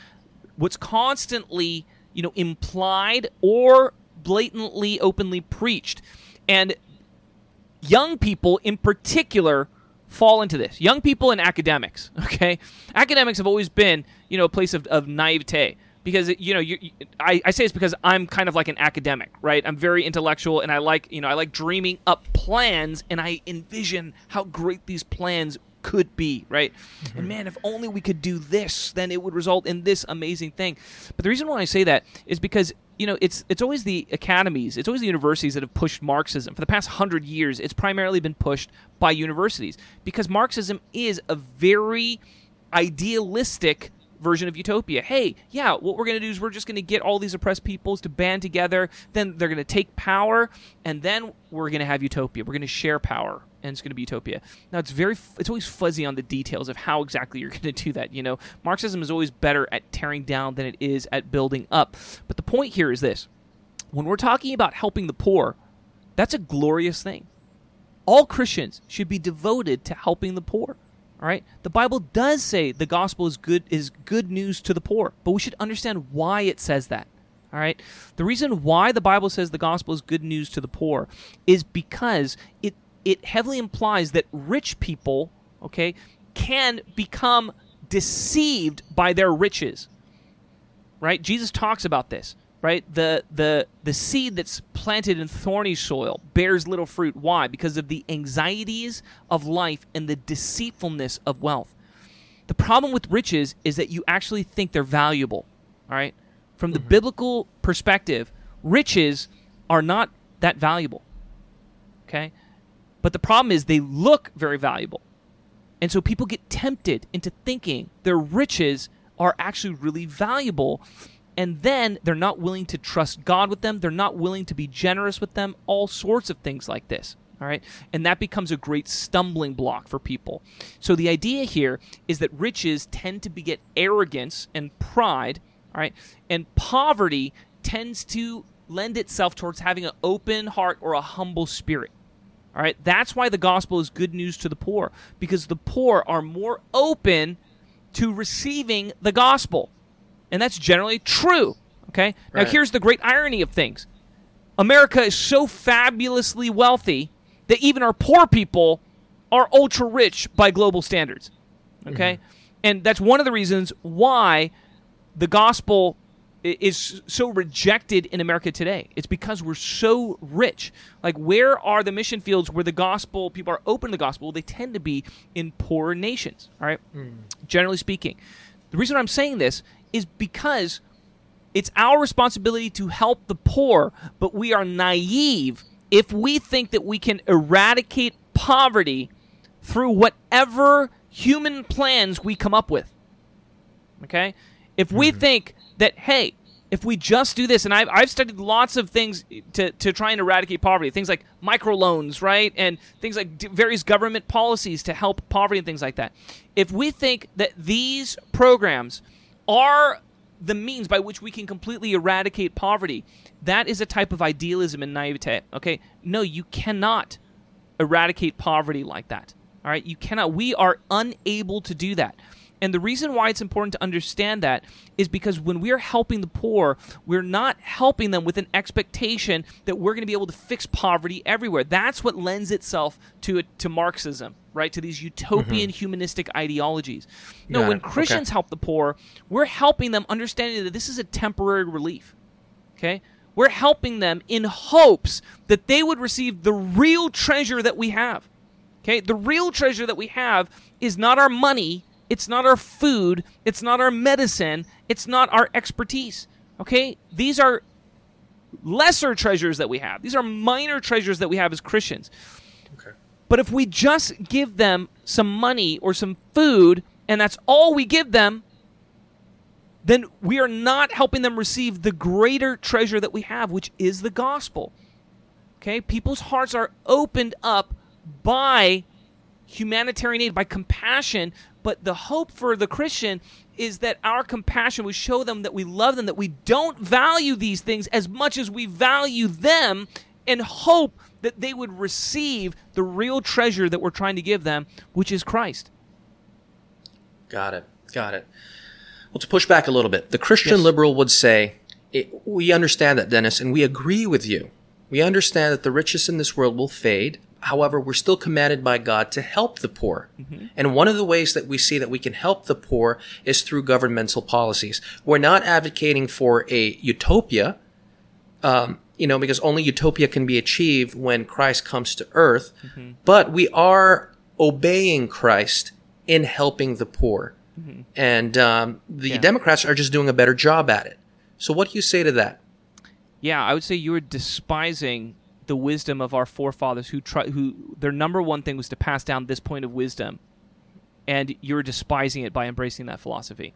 what's constantly you know implied or blatantly openly preached. And young people in particular fall into this. Young people and academics okay? Academics have always been you know a place of, of naivete because you know you, you, I, I say it's because i'm kind of like an academic right? I'm very intellectual and i like you know i like dreaming up plans and i envision how great these plans could be, right? Mm-hmm. And man, if only we could do this, then it would result in this amazing thing. But the reason why I say that is because you know it's it's always the academies, it's always the universities that have pushed Marxism for the past hundred years. It's primarily been pushed by universities because Marxism is a very idealistic version of utopia. Hey, yeah, what we're going to do is we're just going to get all these oppressed peoples to band together. Then they're going to take power, and then we're going to have utopia. We're going to share power, and it's going to be utopia. Now, it's very, it's always fuzzy on the details of how exactly you're going to do that. You know, Marxism is always better at tearing down than it is at building up. But the point here is this: when we're talking about helping the poor, that's a glorious thing. All Christians should be devoted to helping the poor All right? The Bible does say the gospel is good is good news to the poor, but we should understand why it says that. All right? The reason why the Bible says the gospel is good news to the poor is because it it heavily implies that rich people, okay, can become deceived by their riches. Right? Jesus talks about this right the the the seed that's planted in thorny soil bears little fruit why because of the anxieties of life and the deceitfulness of wealth the problem with riches is that you actually think they're valuable all right from the mm-hmm. biblical perspective riches are not that valuable okay but the problem is they look very valuable and so people get tempted into thinking their riches are actually really valuable and then they're not willing to trust God with them. They're not willing to be generous with them. All sorts of things like this. All right. And that becomes a great stumbling block for people. So the idea here is that riches tend to beget arrogance and pride. All right. And poverty tends to lend itself towards having an open heart or a humble spirit. All right. That's why the gospel is good news to the poor, because the poor are more open to receiving the gospel. And that's generally true. Okay? Right. Now, here's the great irony of things America is so fabulously wealthy that even our poor people are ultra rich by global standards. Okay? Mm-hmm. And that's one of the reasons why the gospel is so rejected in America today. It's because we're so rich. Like, where are the mission fields where the gospel, people are open to the gospel? They tend to be in poorer nations, all right? Mm. Generally speaking. The reason I'm saying this is because it's our responsibility to help the poor, but we are naive if we think that we can eradicate poverty through whatever human plans we come up with. Okay? If we mm-hmm. think that, hey, if we just do this, and I've, I've studied lots of things to, to try and eradicate poverty, things like microloans, right? And things like various government policies to help poverty and things like that. If we think that these programs are the means by which we can completely eradicate poverty. That is a type of idealism and naivete. Okay? No, you cannot eradicate poverty like that. All right? You cannot. We are unable to do that. And the reason why it's important to understand that is because when we are helping the poor, we're not helping them with an expectation that we're going to be able to fix poverty everywhere. That's what lends itself to to Marxism, right? To these utopian mm-hmm. humanistic ideologies. No, when Christians okay. help the poor, we're helping them understanding that this is a temporary relief. Okay? We're helping them in hopes that they would receive the real treasure that we have. Okay? The real treasure that we have is not our money, it's not our food. It's not our medicine. It's not our expertise. Okay? These are lesser treasures that we have. These are minor treasures that we have as Christians. Okay. But if we just give them some money or some food and that's all we give them, then we are not helping them receive the greater treasure that we have, which is the gospel. Okay? People's hearts are opened up by humanitarian aid, by compassion but the hope for the Christian is that our compassion would show them that we love them, that we don't value these things as much as we value them, and hope that they would receive the real treasure that we're trying to give them, which is Christ. Got it. Got it. Well, to push back a little bit, the Christian yes. liberal would say, We understand that, Dennis, and we agree with you. We understand that the riches in this world will fade, However, we're still commanded by God to help the poor. Mm-hmm. And one of the ways that we see that we can help the poor is through governmental policies. We're not advocating for a utopia, um, you know, because only utopia can be achieved when Christ comes to earth, mm-hmm. but we are obeying Christ in helping the poor. Mm-hmm. And um, the yeah. Democrats are just doing a better job at it. So, what do you say to that? Yeah, I would say you are despising the wisdom of our forefathers who try who their number one thing was to pass down this point of wisdom and you're despising it by embracing that philosophy.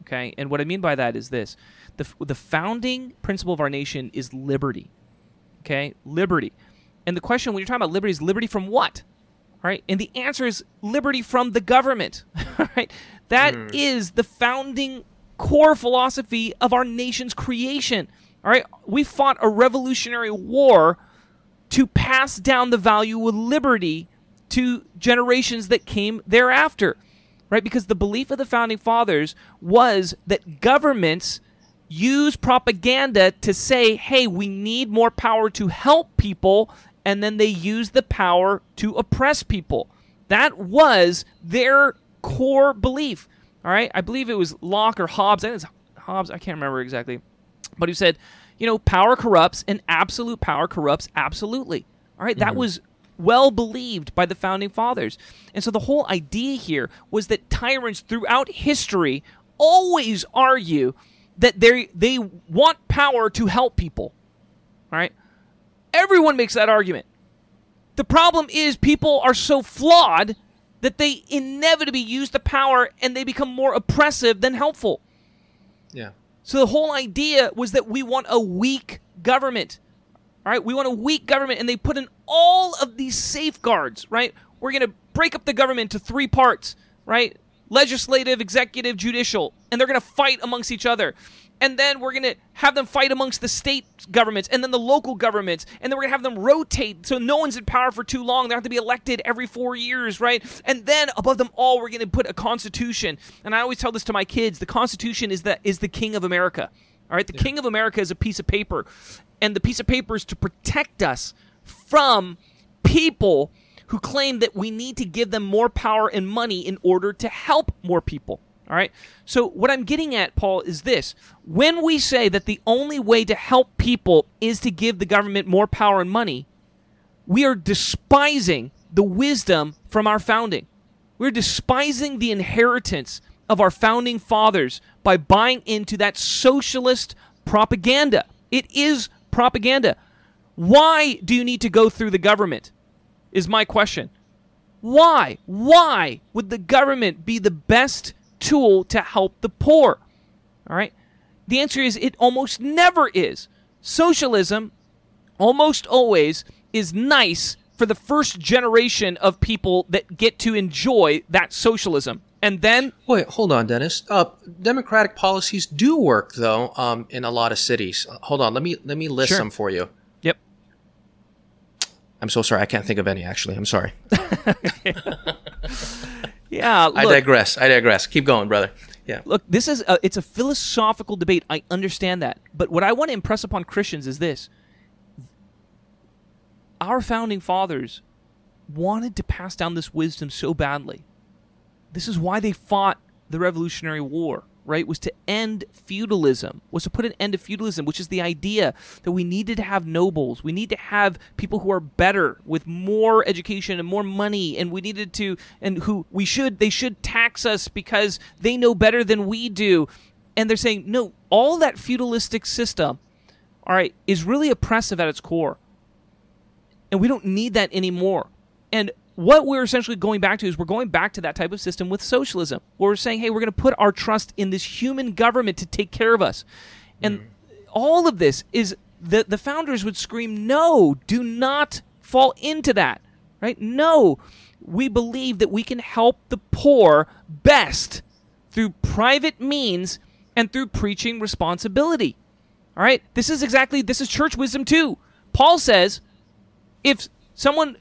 Okay? And what i mean by that is this. The, the founding principle of our nation is liberty. Okay? Liberty. And the question when you're talking about liberty is liberty from what? Right? And the answer is liberty from the government. Right? That mm. is the founding core philosophy of our nation's creation. All right? We fought a revolutionary war to pass down the value of liberty to generations that came thereafter, right? Because the belief of the founding fathers was that governments use propaganda to say, hey, we need more power to help people, and then they use the power to oppress people. That was their core belief. All right, I believe it was Locke or Hobbes. I think it's Hobbes. I can't remember exactly, but he said, you know, power corrupts, and absolute power corrupts absolutely. All right? that mm-hmm. was well believed by the founding fathers, and so the whole idea here was that tyrants throughout history always argue that they they want power to help people. All right, everyone makes that argument. The problem is people are so flawed that they inevitably use the power and they become more oppressive than helpful. Yeah. So the whole idea was that we want a weak government. All right, we want a weak government, and they put in all of these safeguards. Right, we're going to break up the government into three parts. Right, legislative, executive, judicial, and they're going to fight amongst each other. And then we're going to have them fight amongst the state governments and then the local governments. And then we're going to have them rotate so no one's in power for too long. They have to be elected every four years, right? And then above them all, we're going to put a constitution. And I always tell this to my kids the Constitution is the, is the king of America. All right? The king of America is a piece of paper. And the piece of paper is to protect us from people who claim that we need to give them more power and money in order to help more people. All right. So, what I'm getting at, Paul, is this. When we say that the only way to help people is to give the government more power and money, we are despising the wisdom from our founding. We're despising the inheritance of our founding fathers by buying into that socialist propaganda. It is propaganda. Why do you need to go through the government? Is my question. Why? Why would the government be the best tool to help the poor? All right. The answer is it almost never is. Socialism almost always is nice for the first generation of people that get to enjoy that socialism. And then Wait, hold on, Dennis. Uh, democratic policies do work though um, in a lot of cities. Hold on, let me let me list Sure. some for you. Yep. I'm so sorry, I can't think of any. Actually, I'm sorry. Yeah, I digress. I digress. Keep going, brother. Yeah. look this is a, it's a philosophical debate i understand that but what i want to impress upon christians is this our founding fathers wanted to pass down this wisdom so badly this is why they fought the revolutionary war right was to end feudalism was to put an end to feudalism which is the idea that we needed to have nobles. We need to have people who are better with more education and more money and we needed to and who we should they should tax us because they know better than we do. And they're saying no all that feudalistic system all right is really oppressive at its core. And we don't need that anymore. And what we're essentially going back to is we're going back to that type of system with socialism, where we're saying, hey, we're going to put our trust in this human government to take care of us. And mm-hmm. all of this is the the founders would scream, no, do not fall into that. Right? No. We believe that we can help the poor best through private means and through preaching responsibility. All right? This is exactly this is church wisdom too. Paul says if someone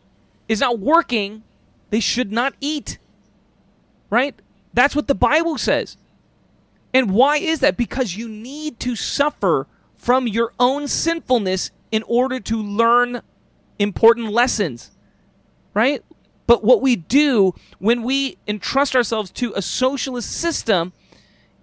is not working, they should not eat. Right? That's what the Bible says. And why is that? Because you need to suffer from your own sinfulness in order to learn important lessons. Right? But what we do when we entrust ourselves to a socialist system,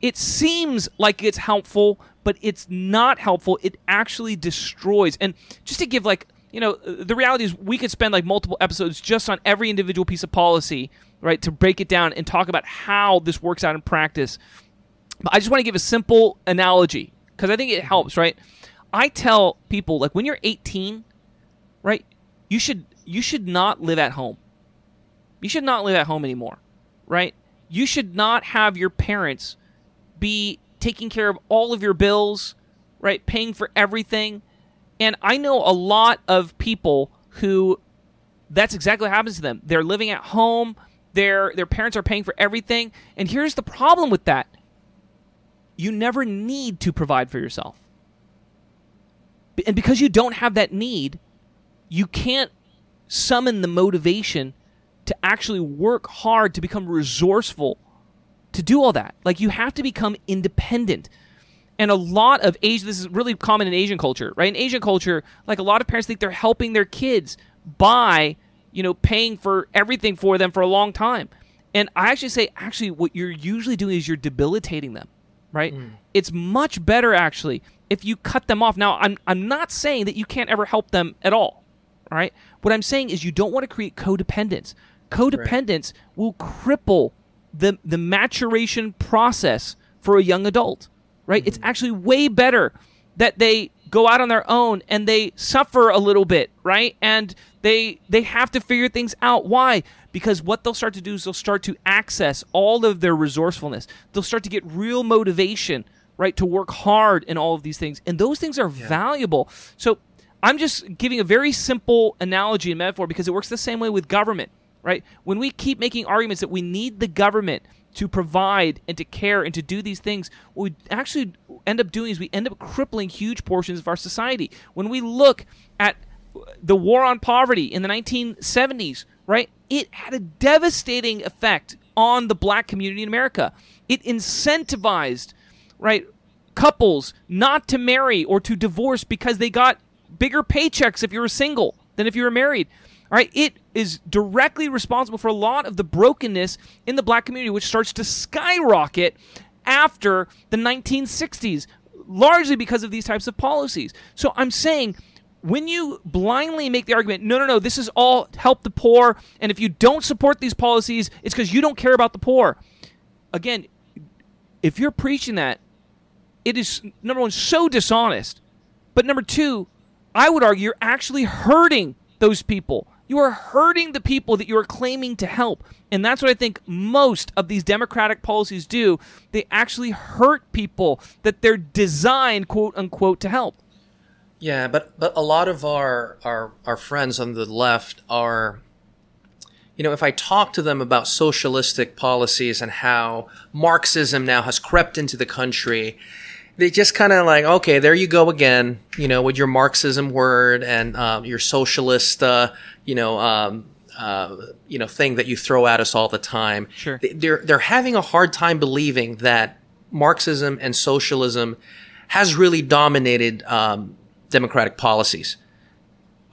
it seems like it's helpful, but it's not helpful. It actually destroys. And just to give like, you know, the reality is we could spend like multiple episodes just on every individual piece of policy, right, to break it down and talk about how this works out in practice. But I just want to give a simple analogy because I think it helps, right? I tell people like when you're 18, right, you should you should not live at home. You should not live at home anymore, right? You should not have your parents be taking care of all of your bills, right? Paying for everything. And I know a lot of people who that's exactly what happens to them. They're living at home, their their parents are paying for everything, and here's the problem with that. You never need to provide for yourself. And because you don't have that need, you can't summon the motivation to actually work hard to become resourceful to do all that. Like you have to become independent. And a lot of Asian, this is really common in Asian culture, right? In Asian culture, like a lot of parents think they're helping their kids by, you know, paying for everything for them for a long time. And I actually say, actually, what you're usually doing is you're debilitating them, right? Mm. It's much better, actually, if you cut them off. Now, I'm, I'm not saying that you can't ever help them at all, all right? What I'm saying is you don't want to create codependence. Codependence right. will cripple the, the maturation process for a young adult, right? Mm-hmm. It's actually way better that they go out on their own and they suffer a little bit, right? And they they have to figure things out. Why? Because what they'll start to do is they'll start to access all of their resourcefulness. They'll start to get real motivation, right, to work hard in all of these things. And those things are yeah. valuable. So I'm just giving a very simple analogy and metaphor because it works the same way with government, right? When we keep making arguments that we need the government to provide and to care and to do these things, what we actually end up doing is we end up crippling huge portions of our society. When we look at the war on poverty in the 1970s, right? It had a devastating effect on the black community in America. It incentivized, right, couples not to marry or to divorce because they got bigger paychecks if you were single than if you were married. All right, it is directly responsible for a lot of the brokenness in the black community, which starts to skyrocket after the 1960s, largely because of these types of policies. So I'm saying when you blindly make the argument, no, no, no, this is all help the poor, and if you don't support these policies, it's because you don't care about the poor. Again, if you're preaching that, it is number one so dishonest, but number two, I would argue you're actually hurting those people. You are hurting the people that you are claiming to help. And that's what I think most of these democratic policies do. They actually hurt people that they're designed, quote unquote, to help. Yeah, but but a lot of our our our friends on the left are you know, if I talk to them about socialistic policies and how Marxism now has crept into the country they just kind of like, okay, there you go again, you know, with your Marxism word and uh, your socialist, uh, you know, um, uh, you know, thing that you throw at us all the time. Sure. They're they're having a hard time believing that Marxism and socialism has really dominated um, democratic policies,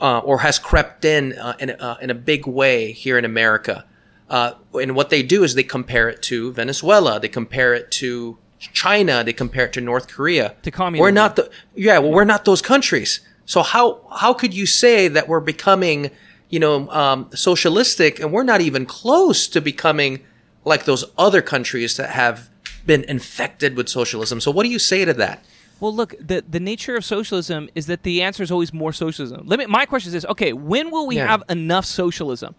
uh, or has crept in uh, in, uh, in a big way here in America. and what they do is they compare it to Venezuela. They compare it to China, they compare it to North Korea. To communism. We're not the yeah, well, we're not those countries. So how how could you say that we're becoming, you know, um, socialistic, and we're not even close to becoming like those other countries that have been infected with socialism? So what do you say to that? Well, look, the the nature of socialism is that the answer is always more socialism. Let me. My question is this: Okay, when will we yeah. have enough socialism?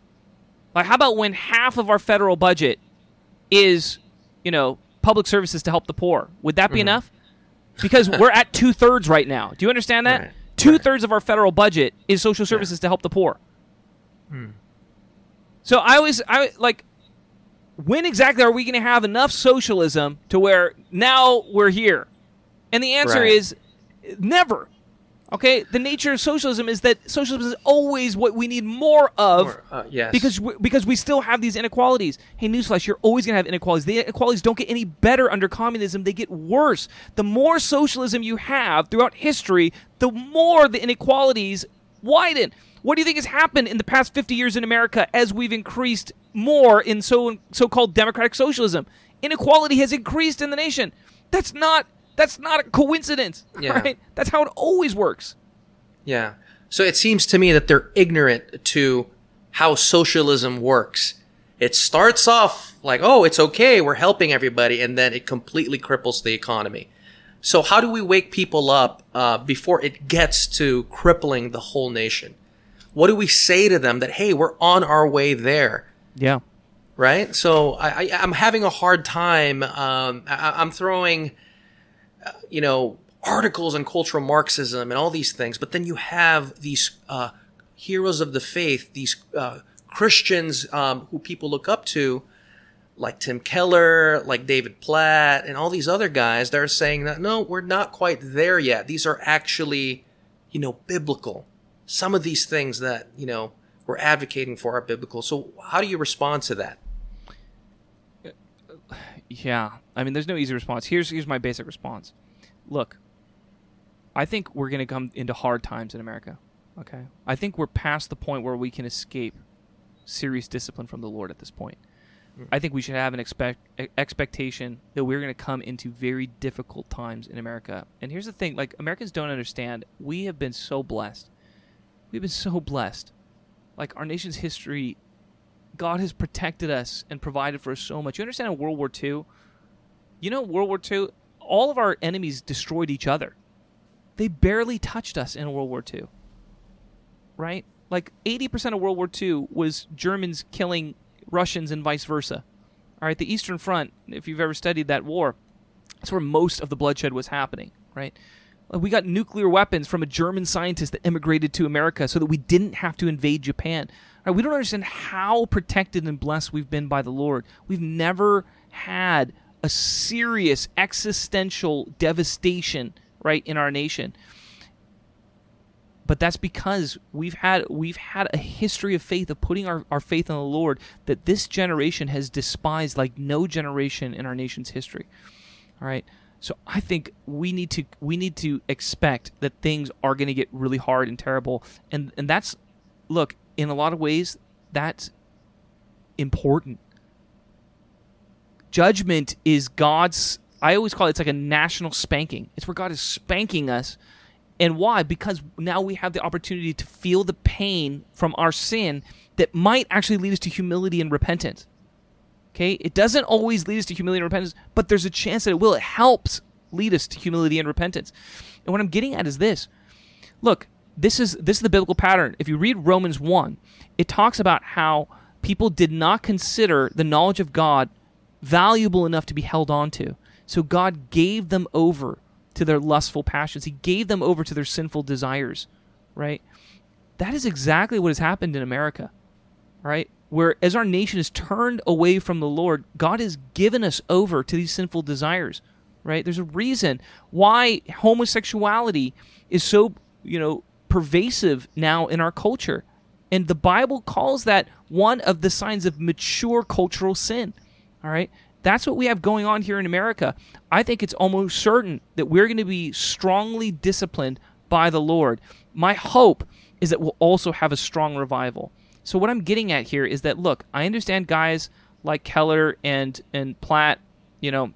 Like, how about when half of our federal budget is, you know, public services to help the poor. Would that be mm-hmm. enough? Because we're at two thirds right now. Do you understand that? Right. Two thirds of our federal budget is social services yeah. to help the poor. Hmm. So I was I like when exactly are we going to have enough socialism to where now we're here? And the answer right. is never. Okay, the nature of socialism is that socialism is always what we need more of. More, uh, yes. Because we, because we still have these inequalities. Hey, newsflash: you're always going to have inequalities. The inequalities don't get any better under communism; they get worse. The more socialism you have throughout history, the more the inequalities widen. What do you think has happened in the past 50 years in America as we've increased more in so so-called democratic socialism? Inequality has increased in the nation. That's not that's not a coincidence, yeah. right? That's how it always works. Yeah. So it seems to me that they're ignorant to how socialism works. It starts off like, oh, it's okay, we're helping everybody, and then it completely cripples the economy. So how do we wake people up uh, before it gets to crippling the whole nation? What do we say to them that hey, we're on our way there? Yeah. Right. So I, I, am having a hard time. Um, I, I'm throwing you know, articles on cultural Marxism and all these things, but then you have these uh, heroes of the faith, these uh, Christians um, who people look up to, like Tim Keller, like David Platt, and all these other guys that are saying that no, we're not quite there yet. These are actually, you know, biblical. Some of these things that you know we're advocating for are biblical. So how do you respond to that? Yeah, I mean, there's no easy response. Here's here's my basic response. Look, I think we're going to come into hard times in America. Okay, I think we're past the point where we can escape serious discipline from the Lord at this point. Mm. I think we should have an expect expectation that we're going to come into very difficult times in America. And here's the thing: like Americans don't understand. We have been so blessed. We've been so blessed. Like our nation's history, God has protected us and provided for us so much. You understand in World War II, you know World War II, all of our enemies destroyed each other. They barely touched us in World War II. Right? Like 80% of World War II was Germans killing Russians and vice versa. All right, the Eastern Front, if you've ever studied that war, that's where most of the bloodshed was happening, right? Uh, we got nuclear weapons from a German scientist that immigrated to America so that we didn't have to invade Japan. Right, we don't understand how protected and blessed we've been by the Lord. We've never had a serious existential devastation, right, in our nation but that's because we've had we've had a history of faith of putting our, our faith in the Lord that this generation has despised like no generation in our nation's history. All right. So I think we need to we need to expect that things are going to get really hard and terrible and and that's look in a lot of ways that's important. Judgment is God's I always call it it's like a national spanking. It's where God is spanking us and why? Because now we have the opportunity to feel the pain from our sin that might actually lead us to humility and repentance. Okay? It doesn't always lead us to humility and repentance, but there's a chance that it will. It helps lead us to humility and repentance. And what I'm getting at is this. Look, this is this is the biblical pattern. If you read Romans 1, it talks about how people did not consider the knowledge of God valuable enough to be held on to. So God gave them over to their lustful passions. He gave them over to their sinful desires, right? That is exactly what has happened in America, right? Where as our nation is turned away from the Lord, God has given us over to these sinful desires, right? There's a reason why homosexuality is so, you know, pervasive now in our culture. And the Bible calls that one of the signs of mature cultural sin. All right. That's what we have going on here in America. I think it's almost certain that we're going to be strongly disciplined by the Lord. My hope is that we'll also have a strong revival. So what I'm getting at here is that look, I understand guys like Keller and and Platt, you know,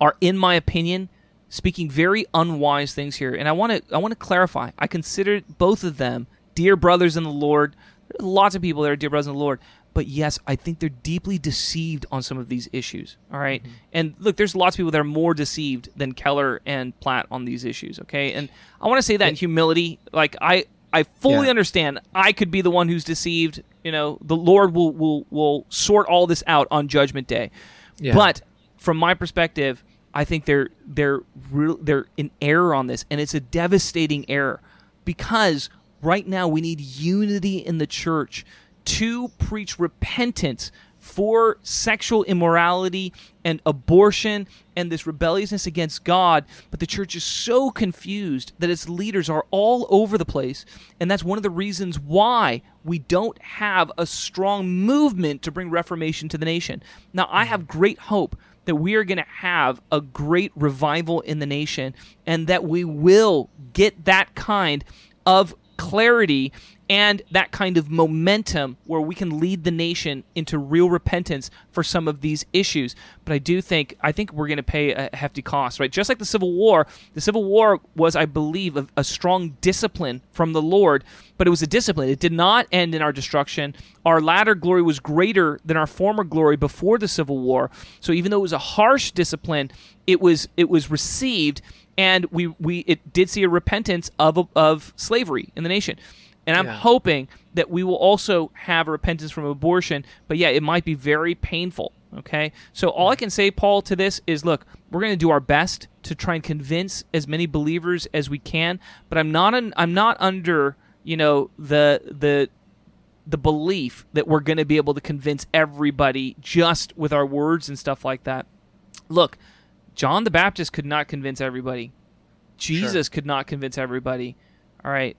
are in my opinion speaking very unwise things here. And I want to I want to clarify. I consider both of them dear brothers in the Lord. There's lots of people that are dear brothers in the Lord. But yes, I think they're deeply deceived on some of these issues. All right? mm-hmm. And look, there's lots of people that are more deceived than Keller and Platt on these issues. Okay. And I want to say that in humility. Like, I. I fully yeah. understand. I could be the one who's deceived. You know, the Lord will will will sort all this out on Judgment Day. Yeah. But from my perspective, I think they're they're real, they're in error on this, and it's a devastating error because right now we need unity in the church to preach repentance for sexual immorality and abortion and this rebelliousness against God, but the church is so confused that its leaders are all over the place. And that's one of the reasons why we don't have a strong movement to bring reformation to the nation. Now, I have great hope that we are going to have a great revival in the nation and that we will get that kind of clarity and that kind of momentum where we can lead the nation into real repentance for some of these issues. But I do think I think we're going to pay a hefty cost, right? Just like the Civil War, the Civil War was, I believe, a, a strong discipline from the Lord, but it was a discipline. It did not end in our destruction. Our latter glory was greater than our former glory before the Civil War. So even though it was a harsh discipline, it was it was received and we we it did see a repentance of of slavery in the nation. And I'm yeah. hoping that we will also have repentance from abortion. But yeah, it might be very painful. Okay. So all I can say, Paul, to this is look, we're going to do our best to try and convince as many believers as we can. But I'm not an, I'm not under you know the the the belief that we're going to be able to convince everybody just with our words and stuff like that. Look, John the Baptist could not convince everybody. Jesus sure. could not convince everybody. All right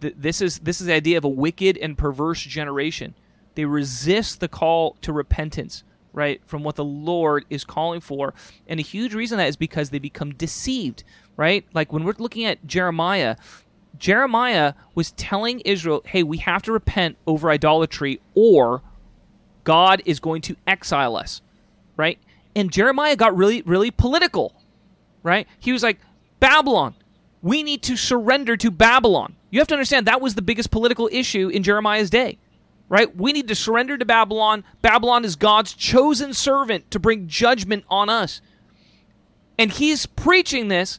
th- this is this is the idea of a wicked and perverse generation. They resist the call to repentance, right, from what the Lord is calling for. And a huge reason that is because they become deceived, right? Like when we're looking at Jeremiah, Jeremiah was telling Israel, hey, we have to repent over idolatry or God is going to exile us, right? And Jeremiah got really, really political, right? He was like, Babylon, we need to surrender to Babylon. You have to understand that was the biggest political issue in Jeremiah's day, right? We need to surrender to Babylon. Babylon is God's chosen servant to bring judgment on us. And he's preaching this,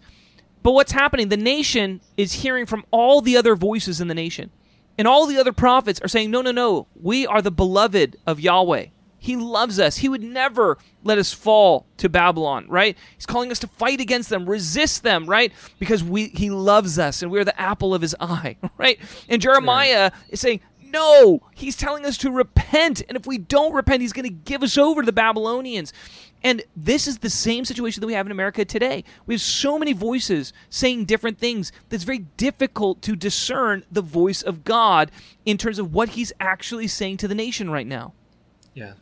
but what's happening? The nation is hearing from all the other voices in the nation. And all the other prophets are saying, no, no, no, we are the beloved of Yahweh. He loves us. He would never let us fall to Babylon, right? He's calling us to fight against them, resist them, right? Because we he loves us and we're the apple of his eye, right? And Jeremiah right. is saying, no, he's telling us to repent. And if we don't repent, he's going to give us over to the Babylonians. And this is the same situation that we have in America today. We have so many voices saying different things that's very difficult to discern the voice of God in terms of what he's actually saying to the nation right now. Yeah.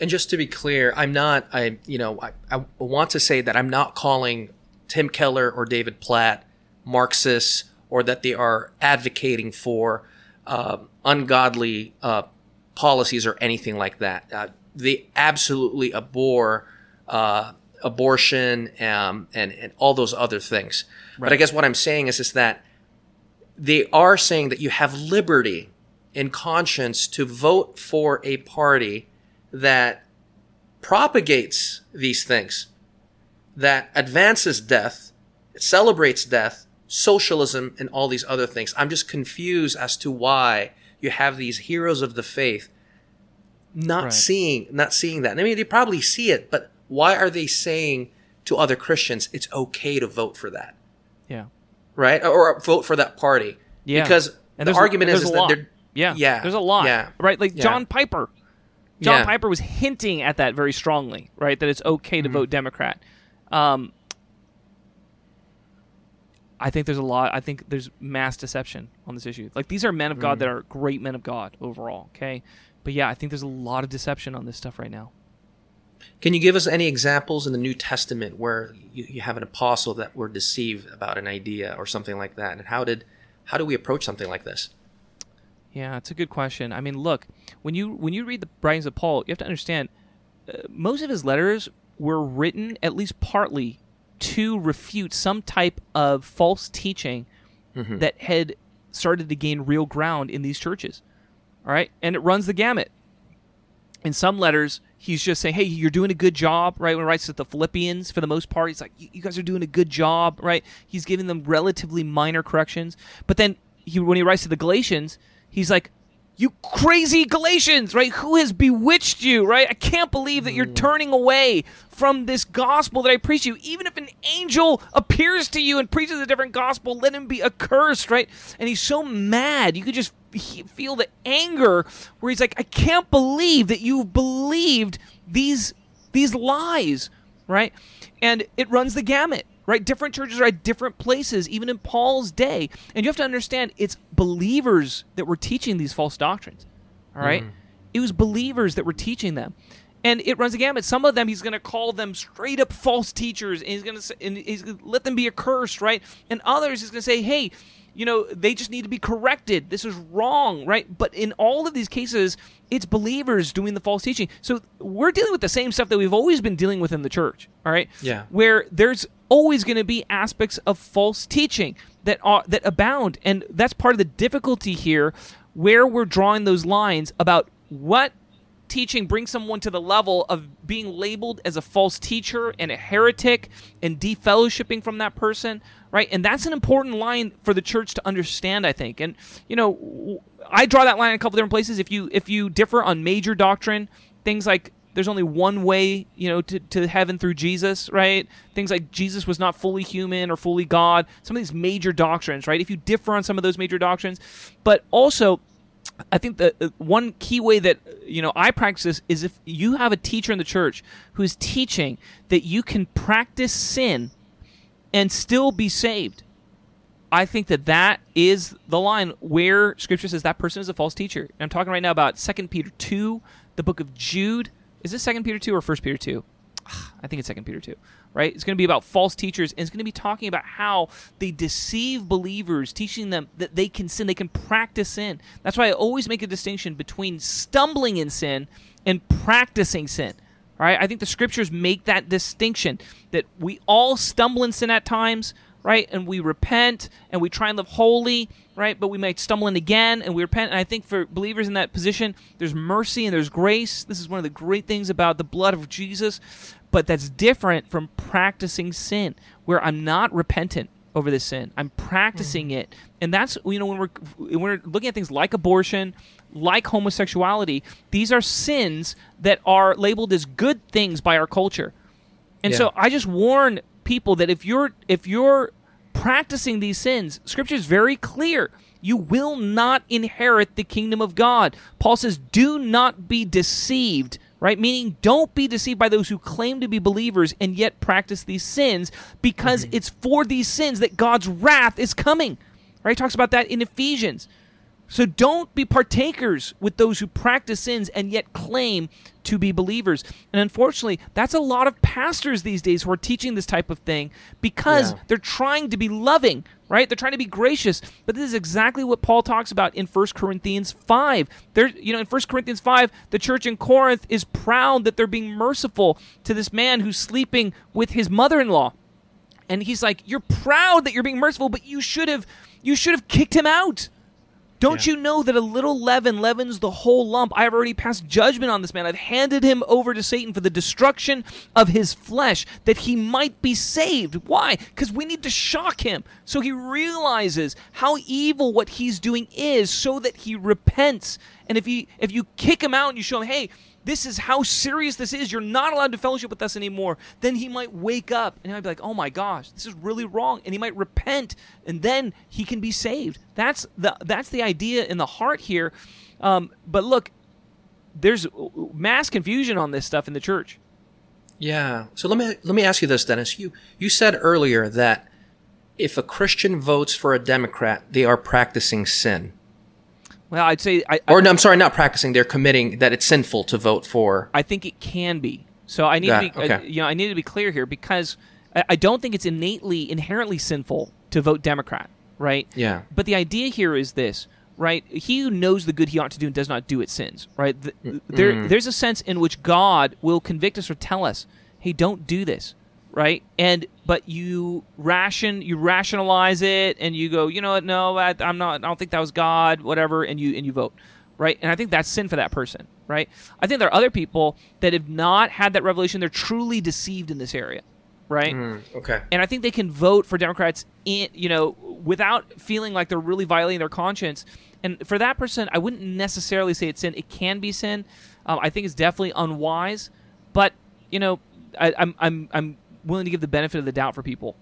And just to be clear, I'm not, I, you know, I, I want to say that I'm not calling Tim Keller or David Platt Marxists or that they are advocating for uh, ungodly uh, policies or anything like that. Uh, they absolutely abhor uh, abortion um, and and all those other things. Right. But I guess what I'm saying is is that they are saying that you have liberty in conscience to vote for a party that propagates these things, that advances death, celebrates death, socialism, and all these other things. I'm just confused as to why you have these heroes of the faith not right. seeing not seeing that. I mean, they probably see it, but why are they saying to other Christians it's okay to vote for that? Yeah. Right? Or vote for that party. Yeah. Because and the argument is, is that they're yeah. Yeah. There's a lot. Yeah. Right? Like yeah. John Piper. John yeah. Piper was hinting at that very strongly, right? That it's okay to mm-hmm. vote Democrat. Um, I think there's a lot. I think there's mass deception on this issue. Like these are men of God mm. that are great men of God overall. Okay, but yeah, I think there's a lot of deception on this stuff right now. Can you give us any examples in the New Testament where you, you, have an apostle that were deceived about an idea or something like that? And how did how do we approach something like this? Yeah, it's a good question. I mean, look, when you when you read the writings of Paul, you have to understand uh, most of his letters were written at least partly to refute some type of false teaching mm-hmm. that had started to gain real ground in these churches. All right, and it runs the gamut. In some letters, he's just saying, "Hey, you're doing a good job," right? When he writes to the Philippians, for the most part, he's like, "You guys are doing a good job," right? He's giving them relatively minor corrections, but then he, when he writes to the Galatians, he's like, you crazy Galatians, right? Who has bewitched you, right? I can't believe that you're mm. turning away from this gospel that I preach to you. Even if an angel appears to you and preaches a different gospel, let him be accursed, right? And he's so mad. You could just feel the anger where he's like, I can't believe that you've believed these these lies, right? And it runs the gamut right? Different churches are at different places, even in Paul's day. And you have to understand it's believers that were teaching these false doctrines. All right? mm. It was believers that were teaching them. And it runs a gamut. Some of them he's going to call them straight up false teachers, and he's going to and he's gonna let them be accursed, right? And others he's going to say, "Hey, you know, they just need to be corrected. This is wrong, right? But in all of these cases, it's believers doing the false teaching. So we're dealing with the same stuff that we've always been dealing with in the church, all right? Yeah. Where there's always going to be aspects of false teaching that are that abound, and that's part of the difficulty here, where we're drawing those lines about what teaching brings someone to the level of being labeled as a false teacher and a heretic and defellowshipping from that person right? And that's an important line for the church to understand, I think. And you know, I draw that line in a couple different places. If you if you differ on major doctrine, things like there's only one way, you know, to, to heaven through Jesus, right? Things like Jesus was not fully human or fully God. Some of these major doctrines, right? If you differ on some of those major doctrines, but also I think the one key way that you know I practice this is if you have a teacher in the church who is teaching that you can practice sin and still be saved. I think that that is the line where Scripture says that person is a false teacher. And I'm talking right now about Second Peter two, the book of Jude. Is this Second Peter two or First Peter two? I think it's Second Peter two. Right? It's going to be about false teachers, and it's going to be talking about how they deceive believers, teaching them that they can sin, they can practice sin. That's why I always make a distinction between stumbling in sin and practicing sin. Right? I think the scriptures make that distinction that we all stumble in sin at times, right? And we repent and we try and live holy, right? But we might stumble in again and we repent. And I think for believers in that position, there's mercy and there's grace. This is one of the great things about the blood of Jesus. But that's different from practicing sin, where I'm not repentant over this sin. I'm practicing mm-hmm. it. And that's you know when we're when we're looking at things like abortion, like homosexuality, these are sins that are labeled as good things by our culture. And yeah. so I just warn people that if you're if you're practicing these sins, scripture is very clear. You will not inherit the kingdom of God. Paul says, "Do not be deceived." Right? Meaning, don't be deceived by those who claim to be believers and yet practice these sins because mm-hmm. it's for these sins that God's wrath is coming. Right? He talks about that in Ephesians. So don't be partakers with those who practice sins and yet claim to be believers. And unfortunately, that's a lot of pastors these days who are teaching this type of thing because yeah. they're trying to be loving, right? They're trying to be gracious. But this is exactly what Paul talks about in 1 Corinthians 5. There you know, in 1 Corinthians 5, the church in Corinth is proud that they're being merciful to this man who's sleeping with his mother-in-law. And he's like, "You're proud that you're being merciful, but you should have you should have kicked him out." Don't yeah. you know that a little leaven leavens the whole lump? I have already passed judgment on this man. I've handed him over to Satan for the destruction of his flesh, that he might be saved. Why? Because we need to shock him so he realizes how evil what he's doing is, so that he repents. And if he if you kick him out and you show him, hey, this is how serious this is. You're not allowed to fellowship with us anymore. Then he might wake up and he might be like, oh my gosh, this is really wrong. And he might repent and then he can be saved. That's the, that's the idea in the heart here. Um, but look, there's mass confusion on this stuff in the church. Yeah. So let me let me ask you this, Dennis. You you said earlier that if a Christian votes for a Democrat, they are practicing sin. Well, I'd say, I, or no, I'm sorry, not practicing. They're committing that it's sinful to vote for. I think it can be. So I need to be, uh, okay. you know, I need to be clear here because I, I don't think it's innately, inherently sinful to vote Democrat, right? Yeah. But the idea here is this, right? He who knows the good he ought to do and does not do it sins, right? The, mm. There, there's a sense in which God will convict us or tell us, "Hey, don't do this." right? And but you ration, you rationalize it, and you go, you know what? No, I, am not. I don't think that was God. Whatever, and you and you vote, right? And I think that's sin for that person, right? I think there are other people that have not had that revelation. They're truly deceived in this area, right? Mm, okay. And I think they can vote for Democrats, in you know, without feeling like they're really violating their conscience. And for that person, I wouldn't necessarily say it's sin. It can be sin. Um, I think it's definitely unwise, but you know, I, I'm I'm I'm willing to give the benefit of the doubt for people.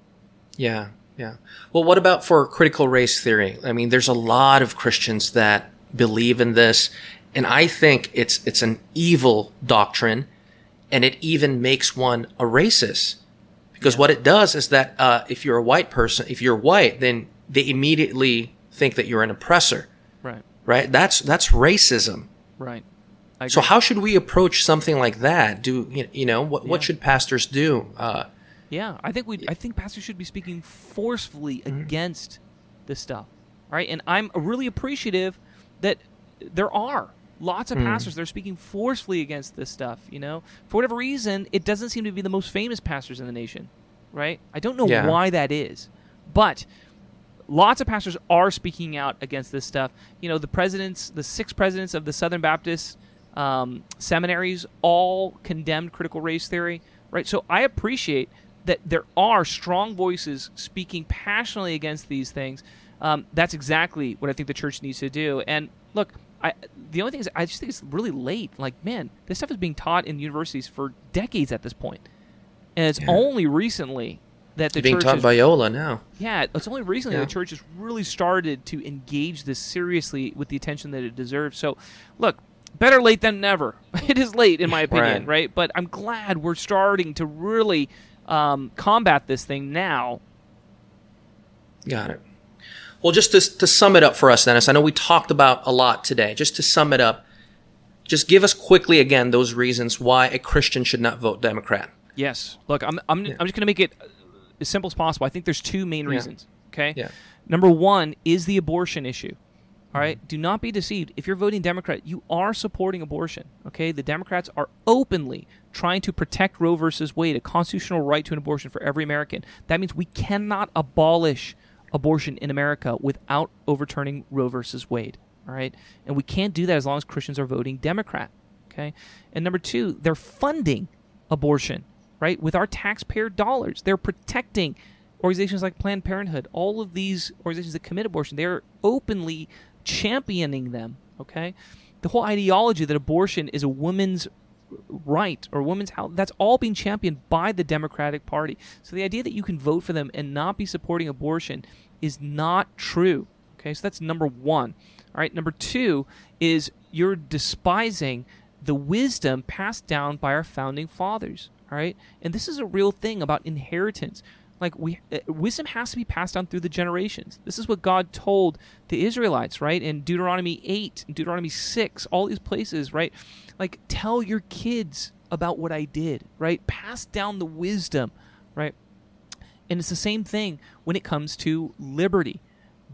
Yeah, yeah. Well, what about for critical race theory? I mean, there's a lot of Christians that believe in this, and I think it's it's an evil doctrine, and it even makes one a racist. Because yeah. what it does is that uh, if you're a white person, if you're white, then they immediately think that you're an oppressor. Right. Right. That's that's racism. Right. So how should we approach something like that? Do you know what? Yeah. What should pastors do? Uh, yeah, I think we. I think pastors should be speaking forcefully mm-hmm. against this stuff, right? And I'm really appreciative that there are lots of mm. pastors that are speaking forcefully against this stuff. You know, for whatever reason, it doesn't seem to be the most famous pastors in the nation, right? I don't know yeah. why that is, but lots of pastors are speaking out against this stuff. You know, the presidents, the six presidents of the Southern Baptist um, seminaries, all condemned critical race theory, right? So I appreciate that there are strong voices speaking passionately against these things. Um, that's exactly what I think the church needs to do. And look, I, the only thing is, I just think it's really late. Like, man, this stuff is being taught in universities for decades at this point. and it's yeah. only recently that the being church taught is, by Yola now. Yeah, it's only recently yeah. the church has really started to engage this seriously with the attention that it deserves. So, look, better late than never. It is late, in my opinion, right? right? But I'm glad we're starting to really um, combat this thing now. Got it. Well, just to, to sum it up for us, Dennis, I know we talked about a lot today. Just to sum it up, just give us quickly again those reasons why a Christian should not vote Democrat. Yes. Look, I'm, I'm, I'm just going to make it as simple as possible. I think there's two main reasons. Okay. Yeah. Number one is the abortion issue. All right. Do not be deceived. If you're voting Democrat, you are supporting abortion. Okay. The Democrats are openly trying to protect Roe versus Wade, a constitutional right to an abortion for every American. That means we cannot abolish abortion in America without overturning Roe versus Wade. All right. And we can't do that as long as Christians are voting Democrat. Okay. And number two, they're funding abortion, right? With our taxpayer dollars. They're protecting organizations like Planned Parenthood, all of these organizations that commit abortion, they're openly championing them. Okay, the whole ideology that abortion is a woman's right or women's health that's all being championed by the Democratic Party. So the idea that you can vote for them and not be supporting abortion is not true. Okay, so that's number one. All right, number two is you're despising the wisdom passed down by our founding fathers. All right, and this is a real thing about inheritance like we uh, wisdom has to be passed down through the generations. This is what god told the israelites right? In deuteronomy 8 deuteronomy 6 all these places right? Like tell your kids about what i did right? Pass down the wisdom right? And it's the same thing when it comes to liberty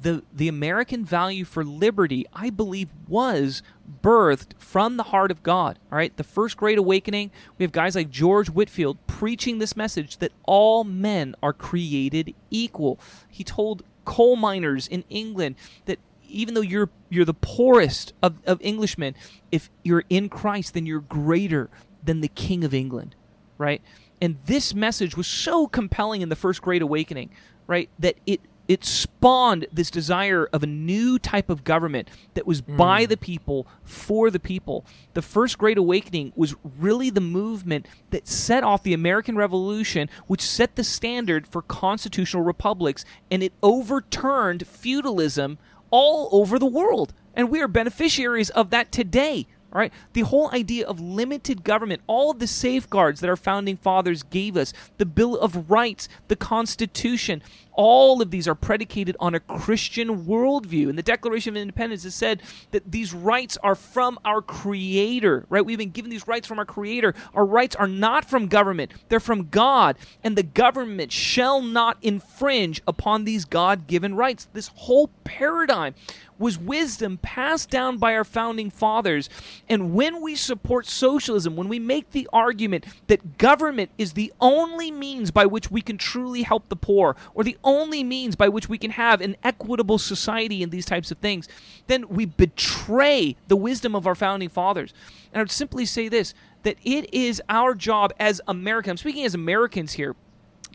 the the American value for liberty, I believe, was birthed from the heart of God. All right, the first great awakening, we have guys like George Whitefield preaching this message that all men are created equal. He told coal miners in England that even though you're you're the poorest of, of Englishmen, if you're in Christ, then you're greater than the King of England, right? And this message was so compelling in the first Great Awakening, right, that it it spawned this desire of a new type of government that was mm. by the people for the people. The First Great Awakening was really the movement that set off the American Revolution, which set the standard for constitutional republics, and it overturned feudalism all over the world. And we are beneficiaries of that today. All right, the whole idea of limited government, all the safeguards that our founding fathers gave us, the Bill of Rights, the Constitution, all of these are predicated on a Christian worldview. And the Declaration of Independence has said that these rights are from our Creator, right? We've been given these rights from our Creator. Our rights are not from government, they're from God. And the government shall not infringe upon these God given rights. This whole paradigm was wisdom passed down by our founding fathers. And when we support socialism, when we make the argument that government is the only means by which we can truly help the poor, or the only means by which we can have an equitable society and these types of things, then we betray the wisdom of our founding fathers. And I would simply say this that it is our job as Americans, I'm speaking as Americans here,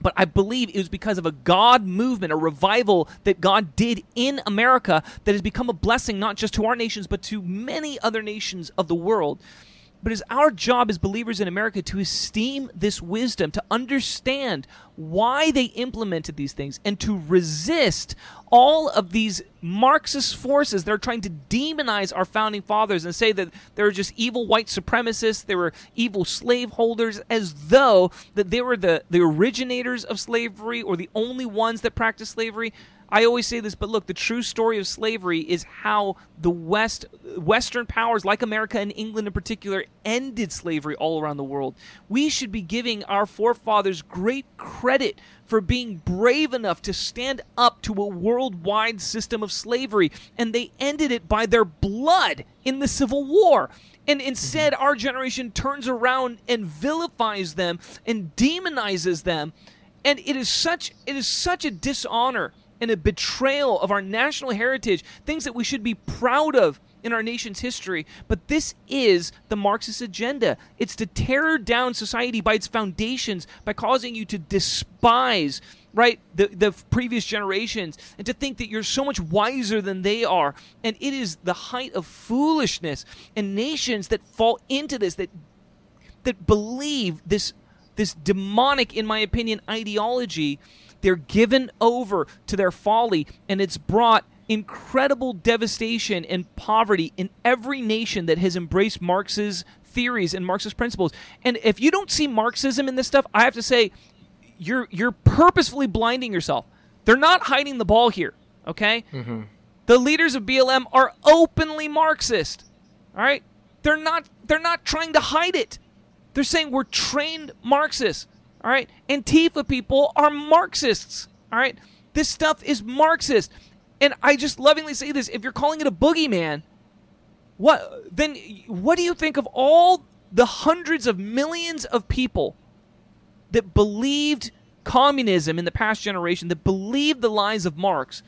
but I believe it was because of a God movement, a revival that God did in America that has become a blessing not just to our nations, but to many other nations of the world. But it's our job as believers in America to esteem this wisdom, to understand why they implemented these things, and to resist all of these Marxist forces that are trying to demonize our founding fathers and say that they're just evil white supremacists, they were evil slaveholders, as though that they were the, the originators of slavery or the only ones that practiced slavery. I always say this, but look, the true story of slavery is how the West, Western powers, like America and England in particular, ended slavery all around the world. We should be giving our forefathers great credit for being brave enough to stand up to a worldwide system of slavery, and they ended it by their blood in the Civil War. And mm-hmm. instead, our generation turns around and vilifies them and demonizes them. And it is such it is such a dishonor and a betrayal of our national heritage, things that we should be proud of in our nation's history. But this is the Marxist agenda. It's to tear down society by its foundations, by causing you to despise right the, the previous generations and to think that you're so much wiser than they are and it is the height of foolishness and nations that fall into this that that believe this this demonic in my opinion ideology they're given over to their folly, and it's brought incredible devastation and poverty in every nation that has embraced Marx's theories and Marxist principles. And if you don't see Marxism in this stuff, I have to say you're you're purposefully blinding yourself. They're not hiding the ball here. Okay, mm-hmm. the leaders of BLM are openly Marxist. All right, they're not. They're not trying to hide it. They're saying we're trained Marxists. All right, Antifa people are Marxists. All right, this stuff is Marxist, and I just lovingly say this: if you're calling it a boogeyman, what then? What do you think of all the hundreds of millions of people that believed communism in the past generation, that believed the lies of Marx,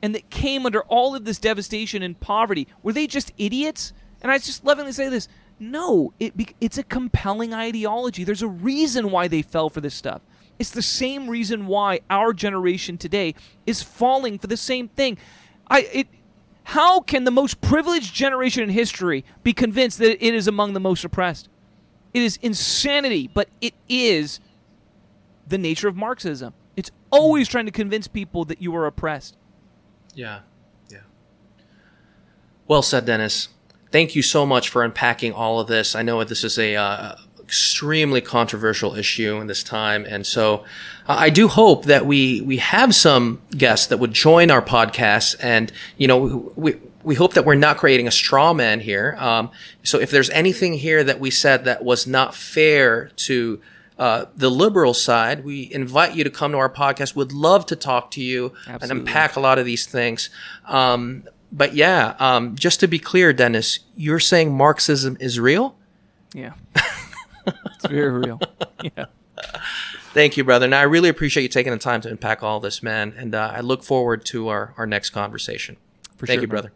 and that came under all of this devastation and poverty? Were they just idiots? And I just lovingly say this: no, it, it's a compelling ideology. There's a reason why they fell for this stuff. It's the same reason why our generation today is falling for the same thing. I it how can the most privileged generation in history be convinced that it is among the most oppressed? It is insanity, but it is the nature of Marxism. It's always trying to convince people that you are oppressed. Yeah. Yeah. Well said, Dennis. Thank you so much for unpacking all of this. I know this is a uh, extremely controversial issue in this time, and so uh, I do hope that we we have some guests that would join our podcast, and you know we. We hope that we're not creating a straw man here. Um, so, if there's anything here that we said that was not fair to uh, the liberal side, we invite you to come to our podcast. We'd love to talk to you and unpack a lot of these things. Um, but yeah, um, just to be clear, Dennis, you're saying Marxism is real? Yeah. it's very real. Yeah. Thank you, brother. Now, I really appreciate you taking the time to unpack all this, man. And uh, I look forward to our, our next conversation. For Thank sure, you, man. brother.